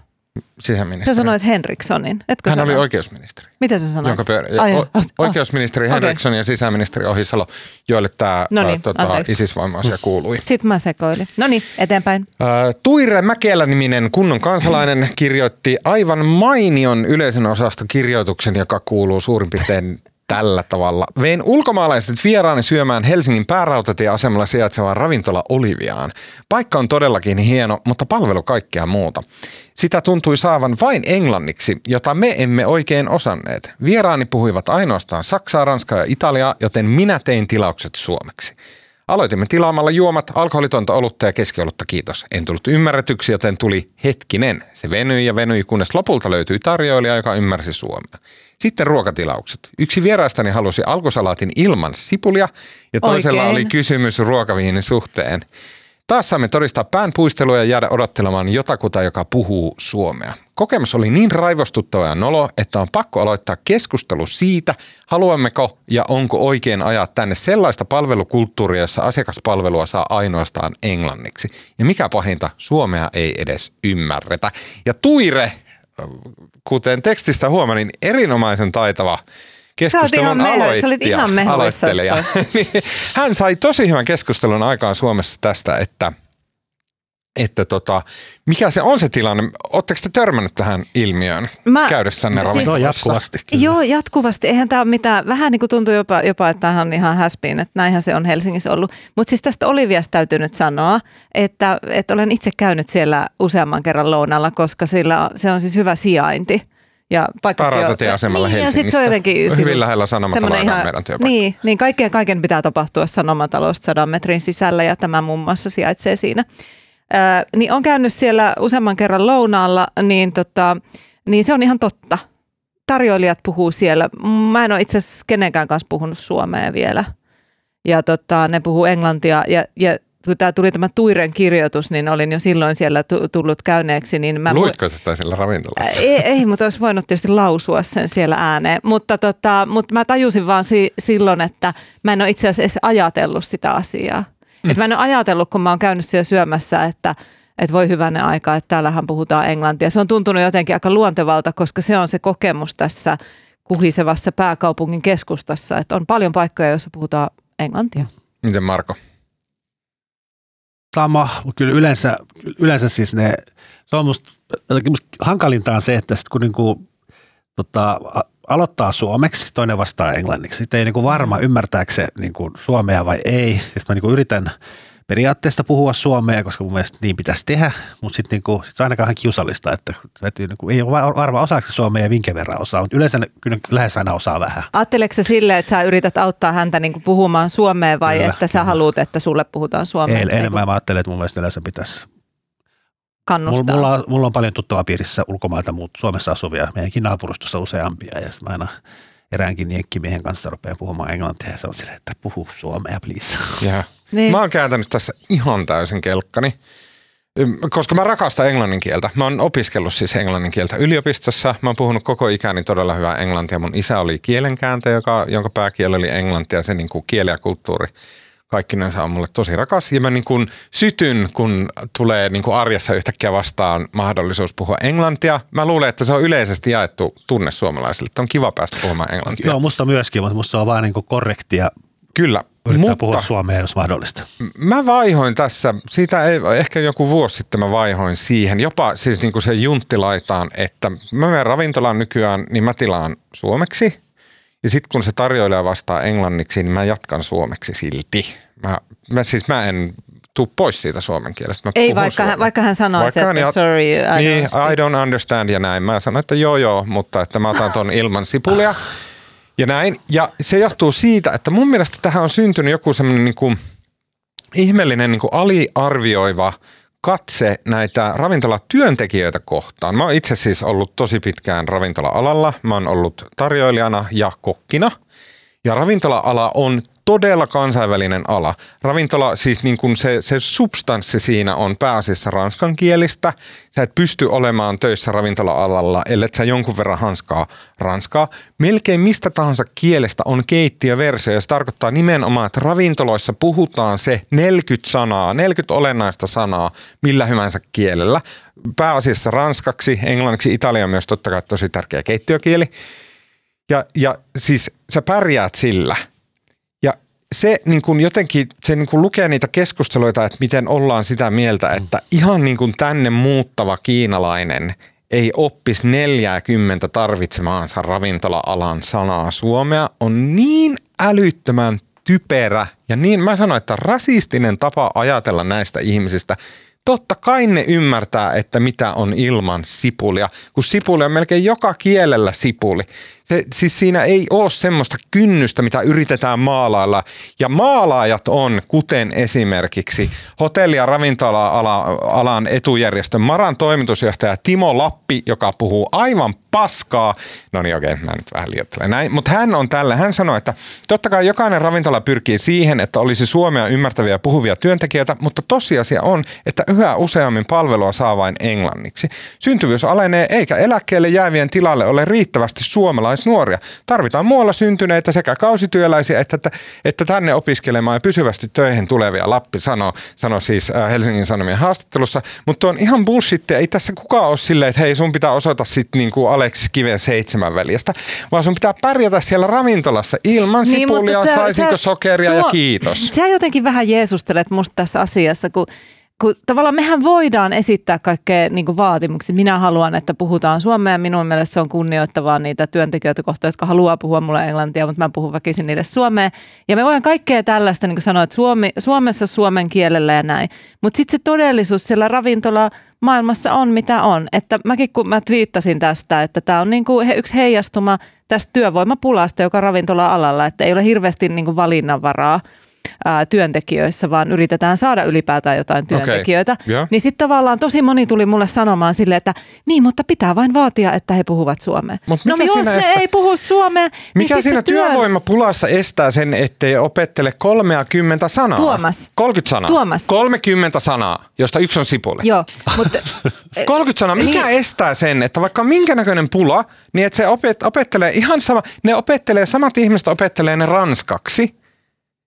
Sisäministeri. Sä sanoit Henrikssonin, etkö Hän oli sano? oikeusministeri. Mitä sä sanoit? Jonka pyör- Ai, o- oh, oikeusministeri okei. Henriksson ja sisäministeri Ohisalo, joille tämä No niin, tota. ISIS-voima-asia kuului. Sitten mä sekoilin. No niin, eteenpäin. Tuire Mäkelä-niminen kunnon kansalainen kirjoitti aivan mainion yleisön osastokirjoituksen, joka kuuluu suurin piirtein tällä tavalla. Vein ulkomaalaiset vieraani syömään Helsingin päärautatieasemalla sijaitsevaan ravintola Oliviaan. Paikka on todellakin hieno, mutta palvelu kaikkea muuta. Sitä tuntui saavan vain englanniksi, jota me emme oikein osanneet. Vieraani puhuivat ainoastaan saksaa, ranskaa ja italiaa, joten minä tein tilaukset suomeksi. Aloitimme tilaamalla juomat, alkoholitonta olutta ja keskiolutta, kiitos. En tullut ymmärretyksi, joten tuli hetkinen. Se venyi ja venyi, kunnes lopulta löytyi tarjoilija, joka ymmärsi suomea. Sitten ruokatilaukset. Yksi vieraistani halusi alkusalaatin ilman sipulia ja toisella Oikein. oli kysymys ruokaviinin suhteen. Taas saamme todistaa päänpuistelua ja jäädä odottelemaan jotakuta, joka puhuu suomea. Kokemus oli niin raivostuttava ja nolo, että on pakko aloittaa keskustelu siitä, haluammeko ja onko oikein ajaa tänne sellaista palvelukulttuuria, jossa asiakaspalvelua saa ainoastaan englanniksi. Ja mikä pahinta, suomea ei edes ymmärretä. Ja Tuire, kuten tekstistä huomasin, erinomaisen taitava keskustelun aloittaja, ihan aloittelija. Hän sai tosi hyvän keskustelun aikaan Suomessa tästä, että, että tota, mikä se on se tilanne. Oletteko te törmännyt tähän ilmiöön Mä- käydessänne siis- No jatkuvasti. Kyllä. Joo, jatkuvasti. Eihän tämä ole mitään, vähän niin kuin tuntuu jopa, jopa että tämähän on ihan häspiin, että näinhän se on Helsingissä ollut. Mutta siis tästä Oliviasta täytyy nyt sanoa, että, että olen itse käynyt siellä useamman kerran lounalla, koska sillä, se on siis hyvä sijainti. Ja paikka Rautatieasemalla niin, ja Helsingissä. sit se on jotenkin Hyvin sivusta- lähellä Sanomataloa, joka on meidän työpaikka. Niin, niin kaikkeen kaiken pitää tapahtua Sanomatalosta sadan metrin sisällä ja tämä muun muassa sijaitsee siinä. Ö, niin on käynyt siellä useamman kerran lounaalla, niin, tota, niin se on ihan totta. Tarjoilijat puhuu siellä. Mä en ole itse asiassa kenenkään kanssa puhunut suomea vielä. Ja tota, ne puhuu englantia ja, ja kun tämä tuli tämä Tuiren kirjoitus, niin olin jo silloin siellä tu- tullut käyneeksi. Niin mä Luitko sitä siellä ravintolassa? ei, ei, mutta olisi voinut tietysti lausua sen siellä ääneen. Mutta, tota, mutta mä tajusin vaan si- silloin, että mä en ole itse asiassa edes ajatellut sitä asiaa. Mm. Et mä en ole ajatellut, kun mä oon käynyt siellä syömässä, että, että voi hyvänen aika, että täällähän puhutaan englantia. Se on tuntunut jotenkin aika luontevalta, koska se on se kokemus tässä kuhisevassa pääkaupungin keskustassa, että on paljon paikkoja, joissa puhutaan englantia. Miten Marko? Sama, mutta kyllä yleensä, yleensä siis ne, se on musta, musta hankalinta on se, että sit kun niinku, tota, aloittaa suomeksi, toinen vastaa englanniksi. Sitten ei niinku varma, ymmärtääkö se niinku suomea vai ei. Siis mä niinku yritän periaatteesta puhua suomea, koska mun mielestä niin pitäisi tehdä, mutta sitten niinku, sit se on ainakaan ihan kiusallista, että täytyy niinku, ei ole va- varma osaako se suomea ja minkä verran osaa, mutta yleensä kyllä lähes aina osaa vähän. Ajatteleeko sä silleen, että sä yrität auttaa häntä niin kuin puhumaan suomea vai Kyllä, että sä kyllä. haluat, että sulle puhutaan suomea? Ei, Niin enemmän mä ajattelen, että mun mielestä yleensä pitäisi kannustaa. Mulla, mulla, on, mulla on paljon tuttavaa piirissä ulkomailta muut Suomessa asuvia, meidänkin naapurustossa useampia ja sitten mä aina eräänkin jenkkimiehen kanssa rupean puhumaan englantia ja se on silleen, että puhu suomea please. Yeah. Niin. Mä oon kääntänyt tässä ihan täysin kelkkani, koska mä rakastan englannin kieltä. Mä oon opiskellut siis englannin kieltä yliopistossa. Mä oon puhunut koko ikäni todella hyvää englantia. Mun isä oli kielenkääntäjä, joka, jonka pääkieli oli englanti ja se niin kuin kieli ja kulttuuri kaikkinensa on mulle tosi rakas. Ja mä niin kuin sytyn, kun tulee niin kuin arjessa yhtäkkiä vastaan mahdollisuus puhua englantia. Mä luulen, että se on yleisesti jaettu tunne suomalaisille, että on kiva päästä puhumaan englantia. Joo, musta myöskin, mutta musta se on vaan niin korrektia Kyllä, yrittää mutta puhua suomea, jos mahdollista. Mä vaihoin tässä, siitä ei, ehkä joku vuosi sitten mä vaihoin siihen, jopa siis niin kuin se junttilaitaan, että mä menen ravintolaan nykyään, niin mä tilaan suomeksi. Ja sitten kun se tarjoilija vastaa englanniksi, niin mä jatkan suomeksi silti. Mä, mä siis mä en tuu pois siitä suomen kielestä. Mä Ei, vaikka hän, vaikka hän sanoisi, Vaikka hän että sorry, I niin, don't speak. I don't understand ja näin. Mä sanoin, että joo joo, mutta että mä otan ton ilman sipulia ja näin. Ja se johtuu siitä, että mun mielestä tähän on syntynyt joku semmoinen niin kuin ihmeellinen niin kuin aliarvioiva katse näitä ravintolatyöntekijöitä kohtaan. Mä oon itse siis ollut tosi pitkään ravintola-alalla. Mä oon ollut tarjoilijana ja kokkina. Ja ravintola-ala on todella kansainvälinen ala. Ravintola, siis niin kuin se, se substanssi siinä on pääasiassa ranskankielistä. Sä et pysty olemaan töissä ravintola-alalla, ellei sä jonkun verran hanskaa ranskaa. Melkein mistä tahansa kielestä on keittiöversio ja se tarkoittaa nimenomaan, että ravintoloissa puhutaan se 40 sanaa, 40 olennaista sanaa millä hyvänsä kielellä. Pääasiassa ranskaksi, englanniksi, italia on myös totta kai tosi tärkeä keittiökieli. Ja, ja siis sä pärjäät sillä. Se niin kuin jotenkin, se niin kuin lukee niitä keskusteluita, että miten ollaan sitä mieltä, että ihan niin kuin tänne muuttava kiinalainen ei oppisi 40 tarvitsemaansa ravintola-alan sanaa suomea, on niin älyttömän typerä ja niin mä sanoin, että rasistinen tapa ajatella näistä ihmisistä. Totta kai ne ymmärtää, että mitä on ilman sipulia, kun sipuli on melkein joka kielellä sipuli. Se, siis siinä ei ole semmoista kynnystä, mitä yritetään maalailla. Ja maalaajat on, kuten esimerkiksi hotelli- ja ravintola-alan etujärjestön Maran toimitusjohtaja Timo Lappi, joka puhuu aivan paskaa. No niin, okei, mä nyt vähän liioittelen näin. Mutta hän on tällä, hän sanoi, että totta kai jokainen ravintola pyrkii siihen, että olisi suomea ymmärtäviä puhuvia työntekijöitä, mutta tosiasia on, että yhä useammin palvelua saa vain englanniksi. Syntyvyys alenee, eikä eläkkeelle jäävien tilalle ole riittävästi suomalaisnuoria. Tarvitaan muualla syntyneitä sekä kausityöläisiä että, että, että tänne opiskelemaan ja pysyvästi töihin tulevia. Lappi sanoi, sanoi siis äh, Helsingin Sanomien haastattelussa, mutta on ihan bullshittia. Ei tässä kukaan ole silleen, että hei sun pitää osata sitten niinku Aleksis Kiven seitsemän veljestä, vaan sun pitää pärjätä siellä ravintolassa ilman Niin, sipulia, sä- saisinko sä- sokeria ja tuo- kiitos. Sä jotenkin vähän jeesustelet musta tässä asiassa, kun, kun tavallaan mehän voidaan esittää kaikkea niin kuin vaatimuksia. Minä haluan, että puhutaan suomea. Minun mielestä se on kunnioittavaa niitä työntekijöitä kohtaan, jotka haluaa puhua mulle englantia, mutta mä puhun väkisin niille suomea. Ja me voidaan kaikkea tällaista niin kuin sanoa, että Suomi, Suomessa suomen kielellä ja näin. Mutta sitten se todellisuus siellä ravintola maailmassa on mitä on. Että mäkin kun mä twiittasin tästä, että tämä on niin kuin yksi heijastuma tästä työvoimapulasta, joka ravintola-alalla, että ei ole hirveästi niin kuin valinnanvaraa ää, työntekijöissä, vaan yritetään saada ylipäätään jotain työntekijöitä. joo. Niin sitten tavallaan tosi moni tuli mulle sanomaan silleen, että niin, mutta pitää vain vaatia, että he puhuvat suomea. Mut no mikä jos ne estää- ei puhu suomea, niin Mikä sit siinä se työ... työvoimapulassa estää sen, ettei opettele 30 sanaa? Tuomas. 30 sanaa. Tuomas. 30 sanaa, josta yksi on sipuli. Joo, mutta 30 sanaa. Mikä Niin. estää sen, että vaikka minkä näköinen pula, niin että se opet, opettelee ihan sama, ne opettelee, samat ihmiset opettelee ne ranskaksi,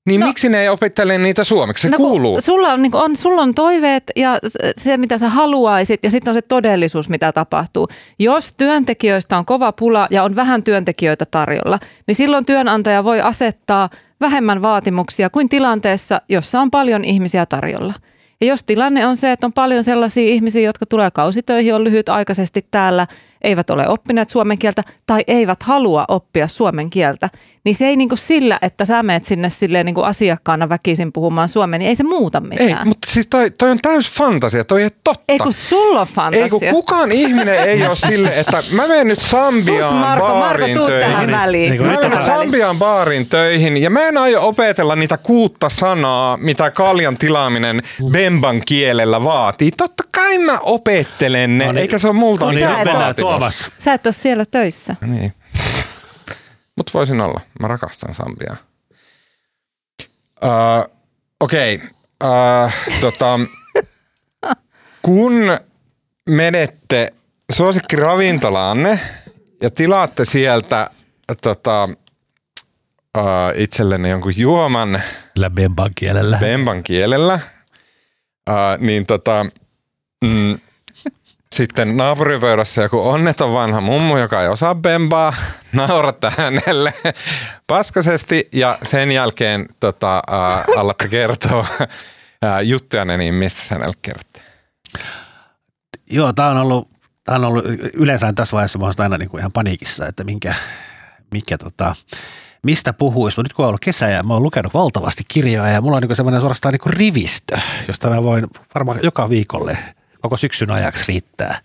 niin No. miksi ne ei opettele niitä suomeksi? Se No kuuluu. Sulla on, niin on, sulla on toiveet ja se, mitä sä haluaisit, ja sitten on se todellisuus, mitä tapahtuu. Jos työntekijöistä on kova pula ja on vähän työntekijöitä tarjolla, niin silloin työnantaja voi asettaa vähemmän vaatimuksia kuin tilanteessa, jossa on paljon ihmisiä tarjolla. Ja jos tilanne on se, että on paljon sellaisia ihmisiä, jotka tulee kausitöihin, on lyhytaikaisesti täällä, eivät ole oppineet suomen kieltä tai eivät halua oppia suomen kieltä, niin se ei niin kuin sillä, että sä menet sinne silleen niin kuin asiakkaana väkisin puhumaan suomea, niin ei se muuta mitään. Ei, mutta siis toi, toi on täys fantasia, toi ei ole totta. ei kun sulla on fantasia. Ei kun kukaan ihminen ei ole sille, että mä menen nyt Tus Sambiaan Marko, Marko, baariin tuu tähän töihin. väliin. Niin Mä menen Sambian baarin töihin ja mä en aio opetella niitä kuutta sanaa, mitä kaljan tilaaminen Bemban kielellä vaatii. Totta kai mä opettelen ne, No niin. eikä se ole multa No niin, sä Tuomas. Sä et ole siellä töissä. Niin. Mut voisin olla. Mä rakastan Sambiaa. Uh, Okei. Okay. Uh, tota, kun menette suosikkiravintolanne ja tilaatte sieltä tota, uh, itsellenne jonkun juoman Sillä bemban kielellä. Bemban kielellä, uh, niin tota, mm, sitten naapuripöydässä joku onneton vanha mummu, joka ei osaa bembaa, nauratte hänelle paskasesti ja sen jälkeen tota, uh, alatte kertoa uh, juttujanne, niin mistä sä hänelle kerrotte? Joo, tämä on ollut, on ollut yleensä tässä vaiheessa mä aina niin kuin ihan paniikissa, että minkä, mikä tota, mistä puhuisi. Nyt kun on ollut kesä ja mä oon lukenut valtavasti kirjoja ja mulla on niin semmoinen suorastaan niin kuin rivistö, josta mä voin varmaan joka viikolle koko syksyn ajaksi riittää.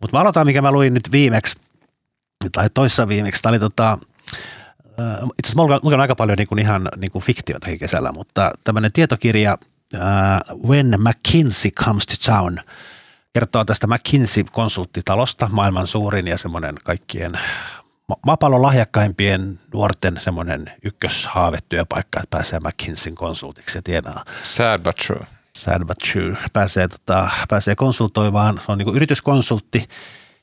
Mutta mä aloitan, mikä mä luin nyt viimeksi, tai toissa viimeksi. Tämä oli tota, itse asiassa oon lukenut aika paljon niin kuin ihan niin kuin fiktiotakin kesällä, mutta tämmöinen tietokirja uh, When McKinsey Comes to Town kertoo tästä McKinsey-konsulttitalosta, maailman suurin ja semmoinen kaikkien ma- maapallon lahjakkaimpien nuorten semmoinen ykköshaavetyöpaikka, että pääsee McKinseyn konsultiksi ja tienaa Sad but true. Sad but true. Pääsee, tota, pääsee konsultoimaan, se on niin yrityskonsultti,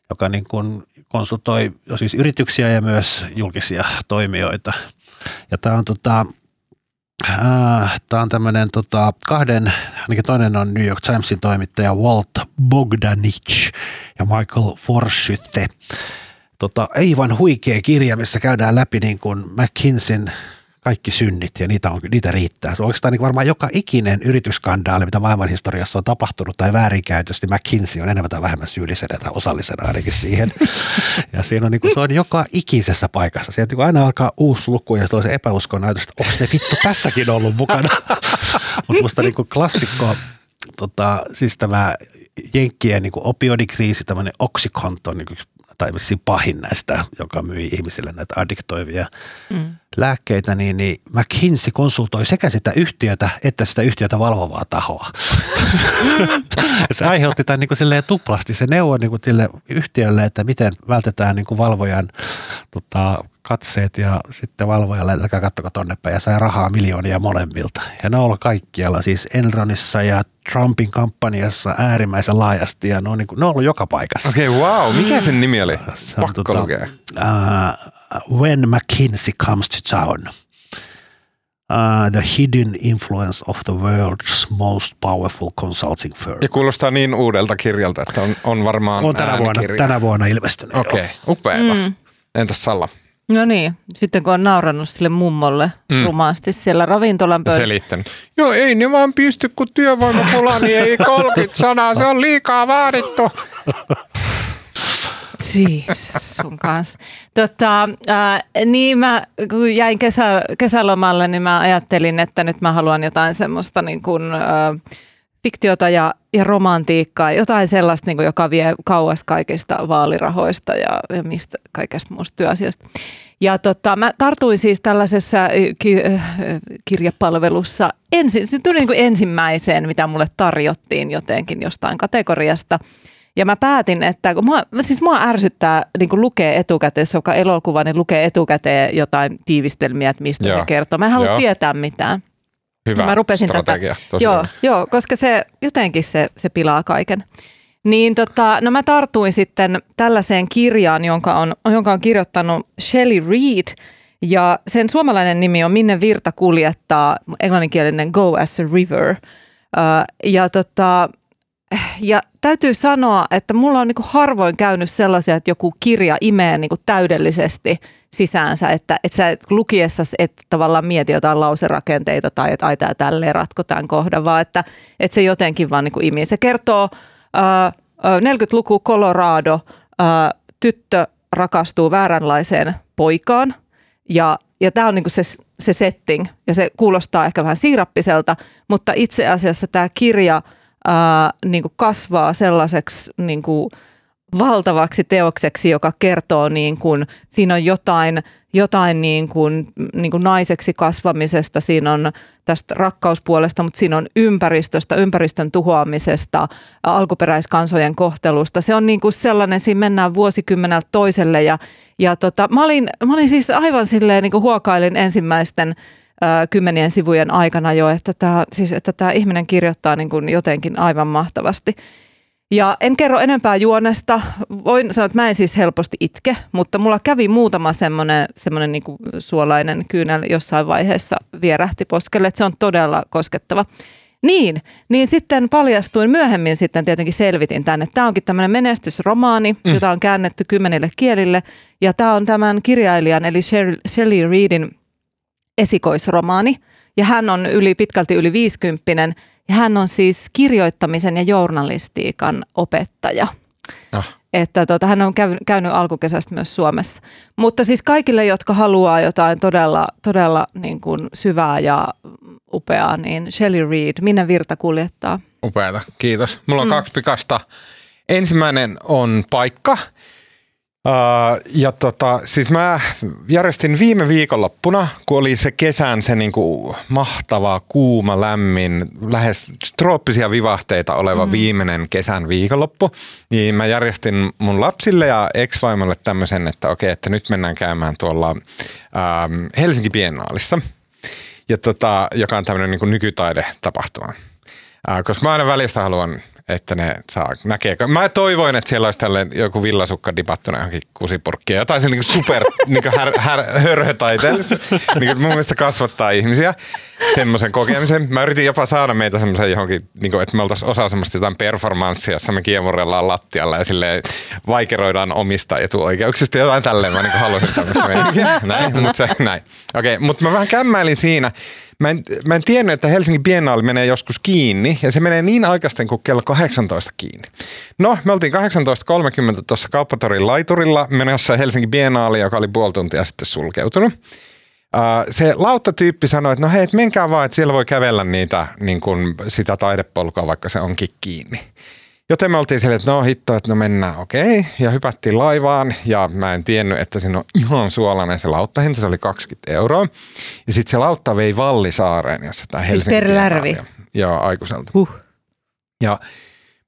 joka niin kuin konsultoi siis yrityksiä ja myös julkisia toimijoita. Ja tämä on, tota, äh, on tämmöinen tota, kahden, ainakin toinen on New York Timesin toimittaja Walt Bogdanich ja Michael Forsythe. Tota, aivan huikea kirja, missä käydään läpi niin kuin McKinseyn kaikki synnit ja niitä, on, niitä riittää. Oikeastaan niin varmaan joka ikinen yritysskandaali, mitä maailmanhistoriassa on tapahtunut tai väärinkäytös, niin McKinsey on enemmän tai vähemmän syyllisenä tai osallisena ainakin siihen. Ja siinä on, niin kuin, se on joka ikisessä paikassa. Sieltä kun aina alkaa uusi luku ja tulee se epäuskon näytös, että onko ne vittu tässäkin ollut mukana. Mutta musta niin kuin klassikko, tota, siis tämä Jenkkien niin opioidikriisi, tämmöinen Oxycontin, niin tai vissiin pahin näistä, joka myi ihmisille näitä addiktoivia mm. lääkkeitä, niin, niin McKinsey konsultoi sekä sitä yhtiötä että sitä yhtiötä valvovaa tahoa. se aiheutti tämän niin kuin tuplasti. Se neuvo niin kuin sille yhtiölle, että miten vältetään niin kuin valvojan tota, katseet ja sitten valvojalle, että katsoko tonne päin ja sai rahaa miljoonia molemmilta. Ja ne on ollut kaikkialla, siis Enronissa ja Trumpin kampanjassa äärimmäisen laajasti ja ne on, niin kuin, ne on ollut joka paikassa. Okei, okay, wow. Mikä sen nimi oli? Se on Pakko tota, lukea. Uh, when McKinsey comes to town. Uh, the hidden influence of the world's most powerful consulting firm. Ja kuulostaa niin uudelta kirjalta, että on, on varmaan On tänä vuonna, tänä vuonna ilmestynyt. Okei, okay, upeeta. Mm. Entäs Salla? No niin, sitten kun on naurannut sille mummolle mm. rumaasti siellä ravintolan pöydässä. Selittänyt. Joo, ei ne vaan pysty, kun työvoimapula, niin ei 30 sanaa, se on liikaa vaadittu. Jesus sun kanssa. Tota, äh, niin mä, kun jäin kesä, kesälomalle, niin mä ajattelin, että nyt mä haluan jotain semmoista niin kuin, äh, fiktiota ja, ja romantiikkaa, jotain sellaista, niin kuin, joka vie kauas kaikista vaalirahoista ja, ja mistä kaikesta muusta työasiasta. Ja tota, mä tartuin siis tällaisessa äh, ki, äh, kirjapalvelussa ensin, se tuli niin kuin ensimmäiseen, mitä mulle tarjottiin jotenkin jostain kategoriasta – ja mä päätin, että kun mua, siis mua ärsyttää niin kuin lukee etukäteen, jos joka elokuva, niin lukee etukäteen jotain tiivistelmiä, että mistä joo. se kertoo. Mä en halua joo. tietää mitään. Hyvä mä rupesin strategia. Tätä, joo, joo, koska se jotenkin se, se pilaa kaiken. Niin tota, no mä tartuin sitten tällaiseen kirjaan, jonka on, jonka on kirjoittanut Shelley Reed. Ja sen suomalainen nimi on Minne virta kuljettaa, englanninkielinen Go as a River. Uh, ja tota, ja täytyy sanoa, että mulla on niin kuin harvoin käynyt sellaisia, että joku kirja imee niin kuin täydellisesti sisäänsä, että, että sä lukiessa et tavallaan mieti jotain lauserakenteita tai että ai tää tälleen ratko tämän kohdan, vaan että, että se jotenkin vaan niin kuin imii. Se kertoo äh, 40-luku Colorado, äh, tyttö rakastuu vääränlaiseen poikaan ja ja tämä on niinku se, se setting ja se kuulostaa ehkä vähän siirappiselta, mutta itse asiassa tämä kirja – ää, niin kuin kasvaa sellaiseksi niin kuin valtavaksi teokseksi, joka kertoo, niin kuin, siinä on jotain, jotain niin kuin, niin kuin naiseksi kasvamisesta, siinä on tästä rakkauspuolesta, mutta siinä on ympäristöstä, ympäristön tuhoamisesta, alkuperäiskansojen kohtelusta. Se on niin kuin sellainen, siinä mennään vuosikymmeneltä toiselle ja, ja tota, mä, olin, mä olin siis aivan silleen niin kuin huokailin ensimmäisten kymmenien sivujen aikana jo, että tämä, siis, että tämä ihminen kirjoittaa niin kuin jotenkin aivan mahtavasti. Ja en kerro enempää juonesta. Voin sanoa, että mä en siis helposti itke, mutta mulla kävi muutama semmoinen, semmoinen niin kuin suolainen kyynel jossain vaiheessa vierähti poskelle, että se on todella koskettava. Niin, niin sitten paljastuin myöhemmin sitten tietenkin selvitin tänne. Tämä onkin tämmöinen menestysromaani, mm. jota on käännetty kymmenille kielille. Ja tämä on tämän kirjailijan eli Shelley Reedin esikoisromaani ja hän on yli pitkälti yli viisikymppinen ja hän on siis kirjoittamisen ja journalistiikan opettaja. Ah. Että tota, hän on käynyt, käynyt alkukesästä myös Suomessa. Mutta siis kaikille, jotka haluaa jotain todella, todella niin kuin syvää ja upeaa, niin Shelley Reed, Minne virta kuljettaa. Upeata, kiitos. Mulla on mm. kaksi pikasta. Ensimmäinen on paikka, ja tota, siis mä järjestin viime viikonloppuna, kun oli se kesän se niinku mahtava, kuuma, lämmin, lähes trooppisia vivahteita oleva mm. viimeinen kesän viikonloppu, niin mä järjestin mun lapsille ja ex-vaimolle tämmöisen, että okei, että nyt mennään käymään tuolla ähm, Helsinki Biennaalissa, ja tota, joka on tämmöinen niinku nykytaidetapahtuma. Äh, koska mä aina välistä haluan että ne saa näkee. Mä toivoin, että siellä olisi tällainen joku villasukka dipattuna johonkin kusipurkkiin. Jotain se niin super niin här, här, hörhötaiteellista. niin mun mielestä kasvattaa ihmisiä semmoisen kokemisen. Mä yritin jopa saada meitä semmoisen johonkin, niin kuin, että me oltaisiin osa semmoista jotain performanssia, jossa me kiemurellaan lattialla ja sille vaikeroidaan omista etuoikeuksista. Jotain tälleen mä niin haluaisin tämmöistä Näin, mutta se, näin. Okei, okay, mutta mä vähän kämmäilin siinä. Mä en, mä en tiennyt, että Helsingin Biennaali menee joskus kiinni ja se menee niin aikaisten kuin kello 18 kiinni. No, me oltiin 18.30 tuossa kauppatorin laiturilla menossa Helsingin Biennaali, joka oli puoli tuntia sitten sulkeutunut. Se lauttatyyppi sanoi, että no hei, menkää vaan, että siellä voi kävellä niitä, niin kuin sitä taidepolkua, vaikka se onkin kiinni. Joten me oltiin siellä, että no hitto, että no mennään, okei. Okay. Ja hypättiin laivaan ja mä en tiennyt, että siinä on ihan suolainen se lauttahinta, se oli 20 euroa. Ja sitten se lautta vei Vallisaareen, jossa tämä Helsingin siis per lärvi. Joo, aikuiselta. Huh. Ja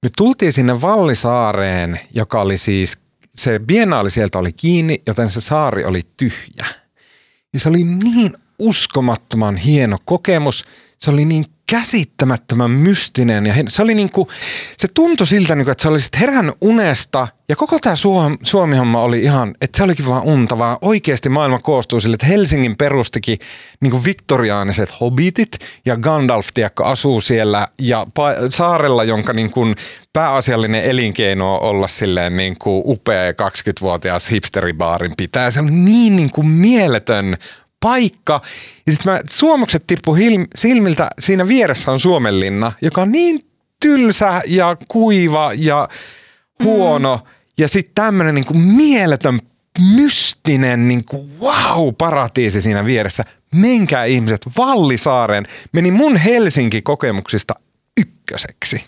me tultiin sinne Vallisaareen, joka oli siis, se bienaali sieltä oli kiinni, joten se saari oli tyhjä. Ja se oli niin uskomattoman hieno kokemus. Se oli niin käsittämättömän mystinen. Ja se oli niin kuin, se tuntui siltä, niin kuin, että sä olisit herännyt unesta. Ja koko tämä Suomi, Suomi-homma oli ihan, että se olikin vaan unta, vaan oikeasti maailma koostuu sille, että Helsingin perustikin niin kuin viktoriaaniset hobbitit ja Gandalf, tiedätkö, asuu siellä. Ja pa- saarella, jonka niin kuin pääasiallinen elinkeino on olla silleen niin kuin upea 20-vuotias hipsteribaarin pitää. Se on niin, niin kuin mieletön paikka. Ja sitten mä, suomukset tippu silmiltä, siinä vieressä on Suomenlinna, joka on niin tylsä ja kuiva ja huono. Mm. Ja sitten tämmöinen niinku mieletön mystinen niinku wow-paratiisi siinä vieressä. Menkää ihmiset Vallisaareen. Meni mun Helsinki-kokemuksista ykköseksi.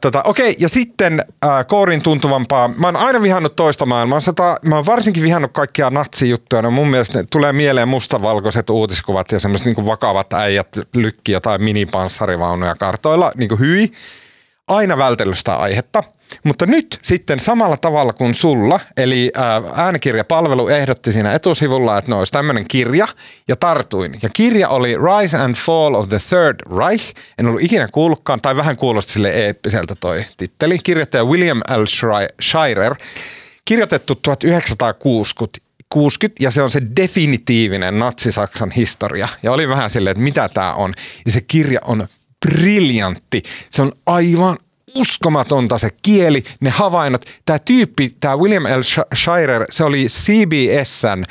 Tota, okei, ja sitten ää, koorin tuntuvampaa. Mä oon aina vihannut toista maailmaa. Mä oon varsinkin vihannut kaikkia natsijuttuja. No mun mielestä ne tulee mieleen mustavalkoiset uutiskuvat ja semmoiset niin vakavat äijät lykki jotain minipanssarivaunuja kartoilla. Niin hyi. Aina vältellyt sitä aihetta. Mutta nyt sitten samalla tavalla kuin sulla, eli äänikirjapalvelu ehdotti siinä etusivulla, että no olisi tämmöinen kirja, ja tartuin. Ja kirja oli Rise and Fall of the Third Reich. En ollut ikinä kuullutkaan, tai vähän kuulosti sille eeppiseltä toi titteli. Kirjoittaja William L. Shirer, kirjoitettu 1960 60, ja se on se definitiivinen natsi-Saksan historia. Ja oli vähän silleen, että mitä tämä on. Ja se kirja on briljantti. Se on aivan uskomatonta se kieli, ne havainnot. Tämä tyyppi, tämä William L. Shirer, se oli CBSn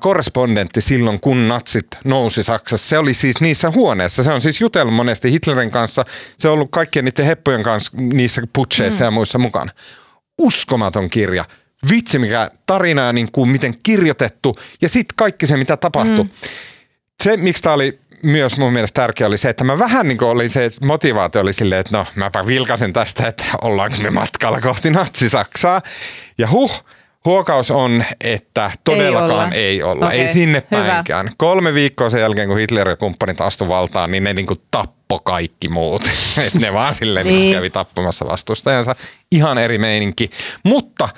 korrespondentti silloin, kun natsit nousi Saksassa. Se oli siis niissä huoneissa. Se on siis jutellut monesti Hitlerin kanssa. Se on ollut kaikkien niiden heppojen kanssa niissä putseissa mm. ja muissa mukana. Uskomaton kirja. Vitsi mikä tarina ja niin kuin miten kirjoitettu ja sitten kaikki se mitä tapahtui. Mm. Se, miksi tämä oli myös mun mielestä tärkeä oli se, että mä vähän niin kuin oli se motivaatio oli silleen, että no mäpä vilkasen tästä, että ollaanko me matkalla kohti natsi-Saksaa. Ja huh, huokaus on, että todellakaan ei olla. Ei, olla. Okay. ei sinne päinkään. Hyvä. Kolme viikkoa sen jälkeen, kun Hitler ja kumppanit astu valtaan, niin ne niin kuin tappoi kaikki muut. Et ne vaan silleen niin. kävi tappamassa vastustajansa. Ihan eri meininki. Mutta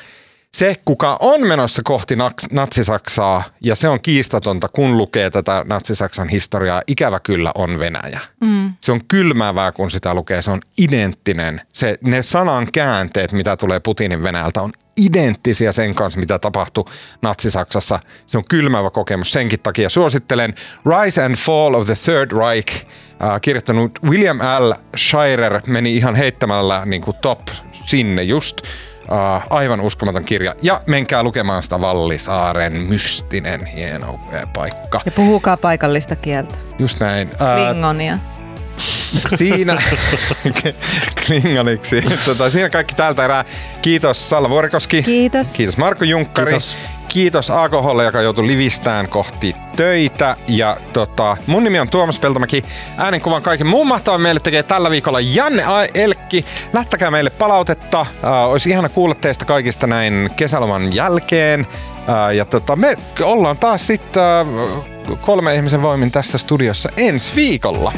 se, kuka on menossa kohti natsisaksaa, ja se on kiistatonta, kun lukee tätä natsisaksan historiaa, ikävä kyllä on Venäjä. Mm. Se on kylmäävää, kun sitä lukee, se on identtinen. Se, ne sanan käänteet, mitä tulee Putinin Venäjältä, on identtisiä sen kanssa, mitä tapahtui Natsi-Saksassa. Se on kylmäävä kokemus. Senkin takia suosittelen Rise and Fall of the Third Reich. Äh, kirjoittanut William L. Shirer meni ihan heittämällä niin kuin top sinne just. Uh, aivan uskomaton kirja. Ja menkää lukemaan sitä Vallisaaren mystinen hieno paikka. Ja puhukaa paikallista kieltä. Just näin. Uh, Klingonia. Siinä klingoniksi. Tota, siinä kaikki tältä erää. Kiitos Salla Vuorikoski. Kiitos. Kiitos Marko Junkkari. Kiitos. Kiitos AKHlle, joka joutui livistään kohti töitä. Ja tota, mun nimi on Tuomas Peltomäki. Äänenkuvan kaiken muun mahtavan meille tekee tällä viikolla Janne A. Elkki. Lähtäkää meille palautetta. Äh, olisi ihana kuulla teistä kaikista näin kesäloman jälkeen. Äh, ja tota, me ollaan taas sitten äh, kolme ihmisen voimin tässä studiossa ensi viikolla.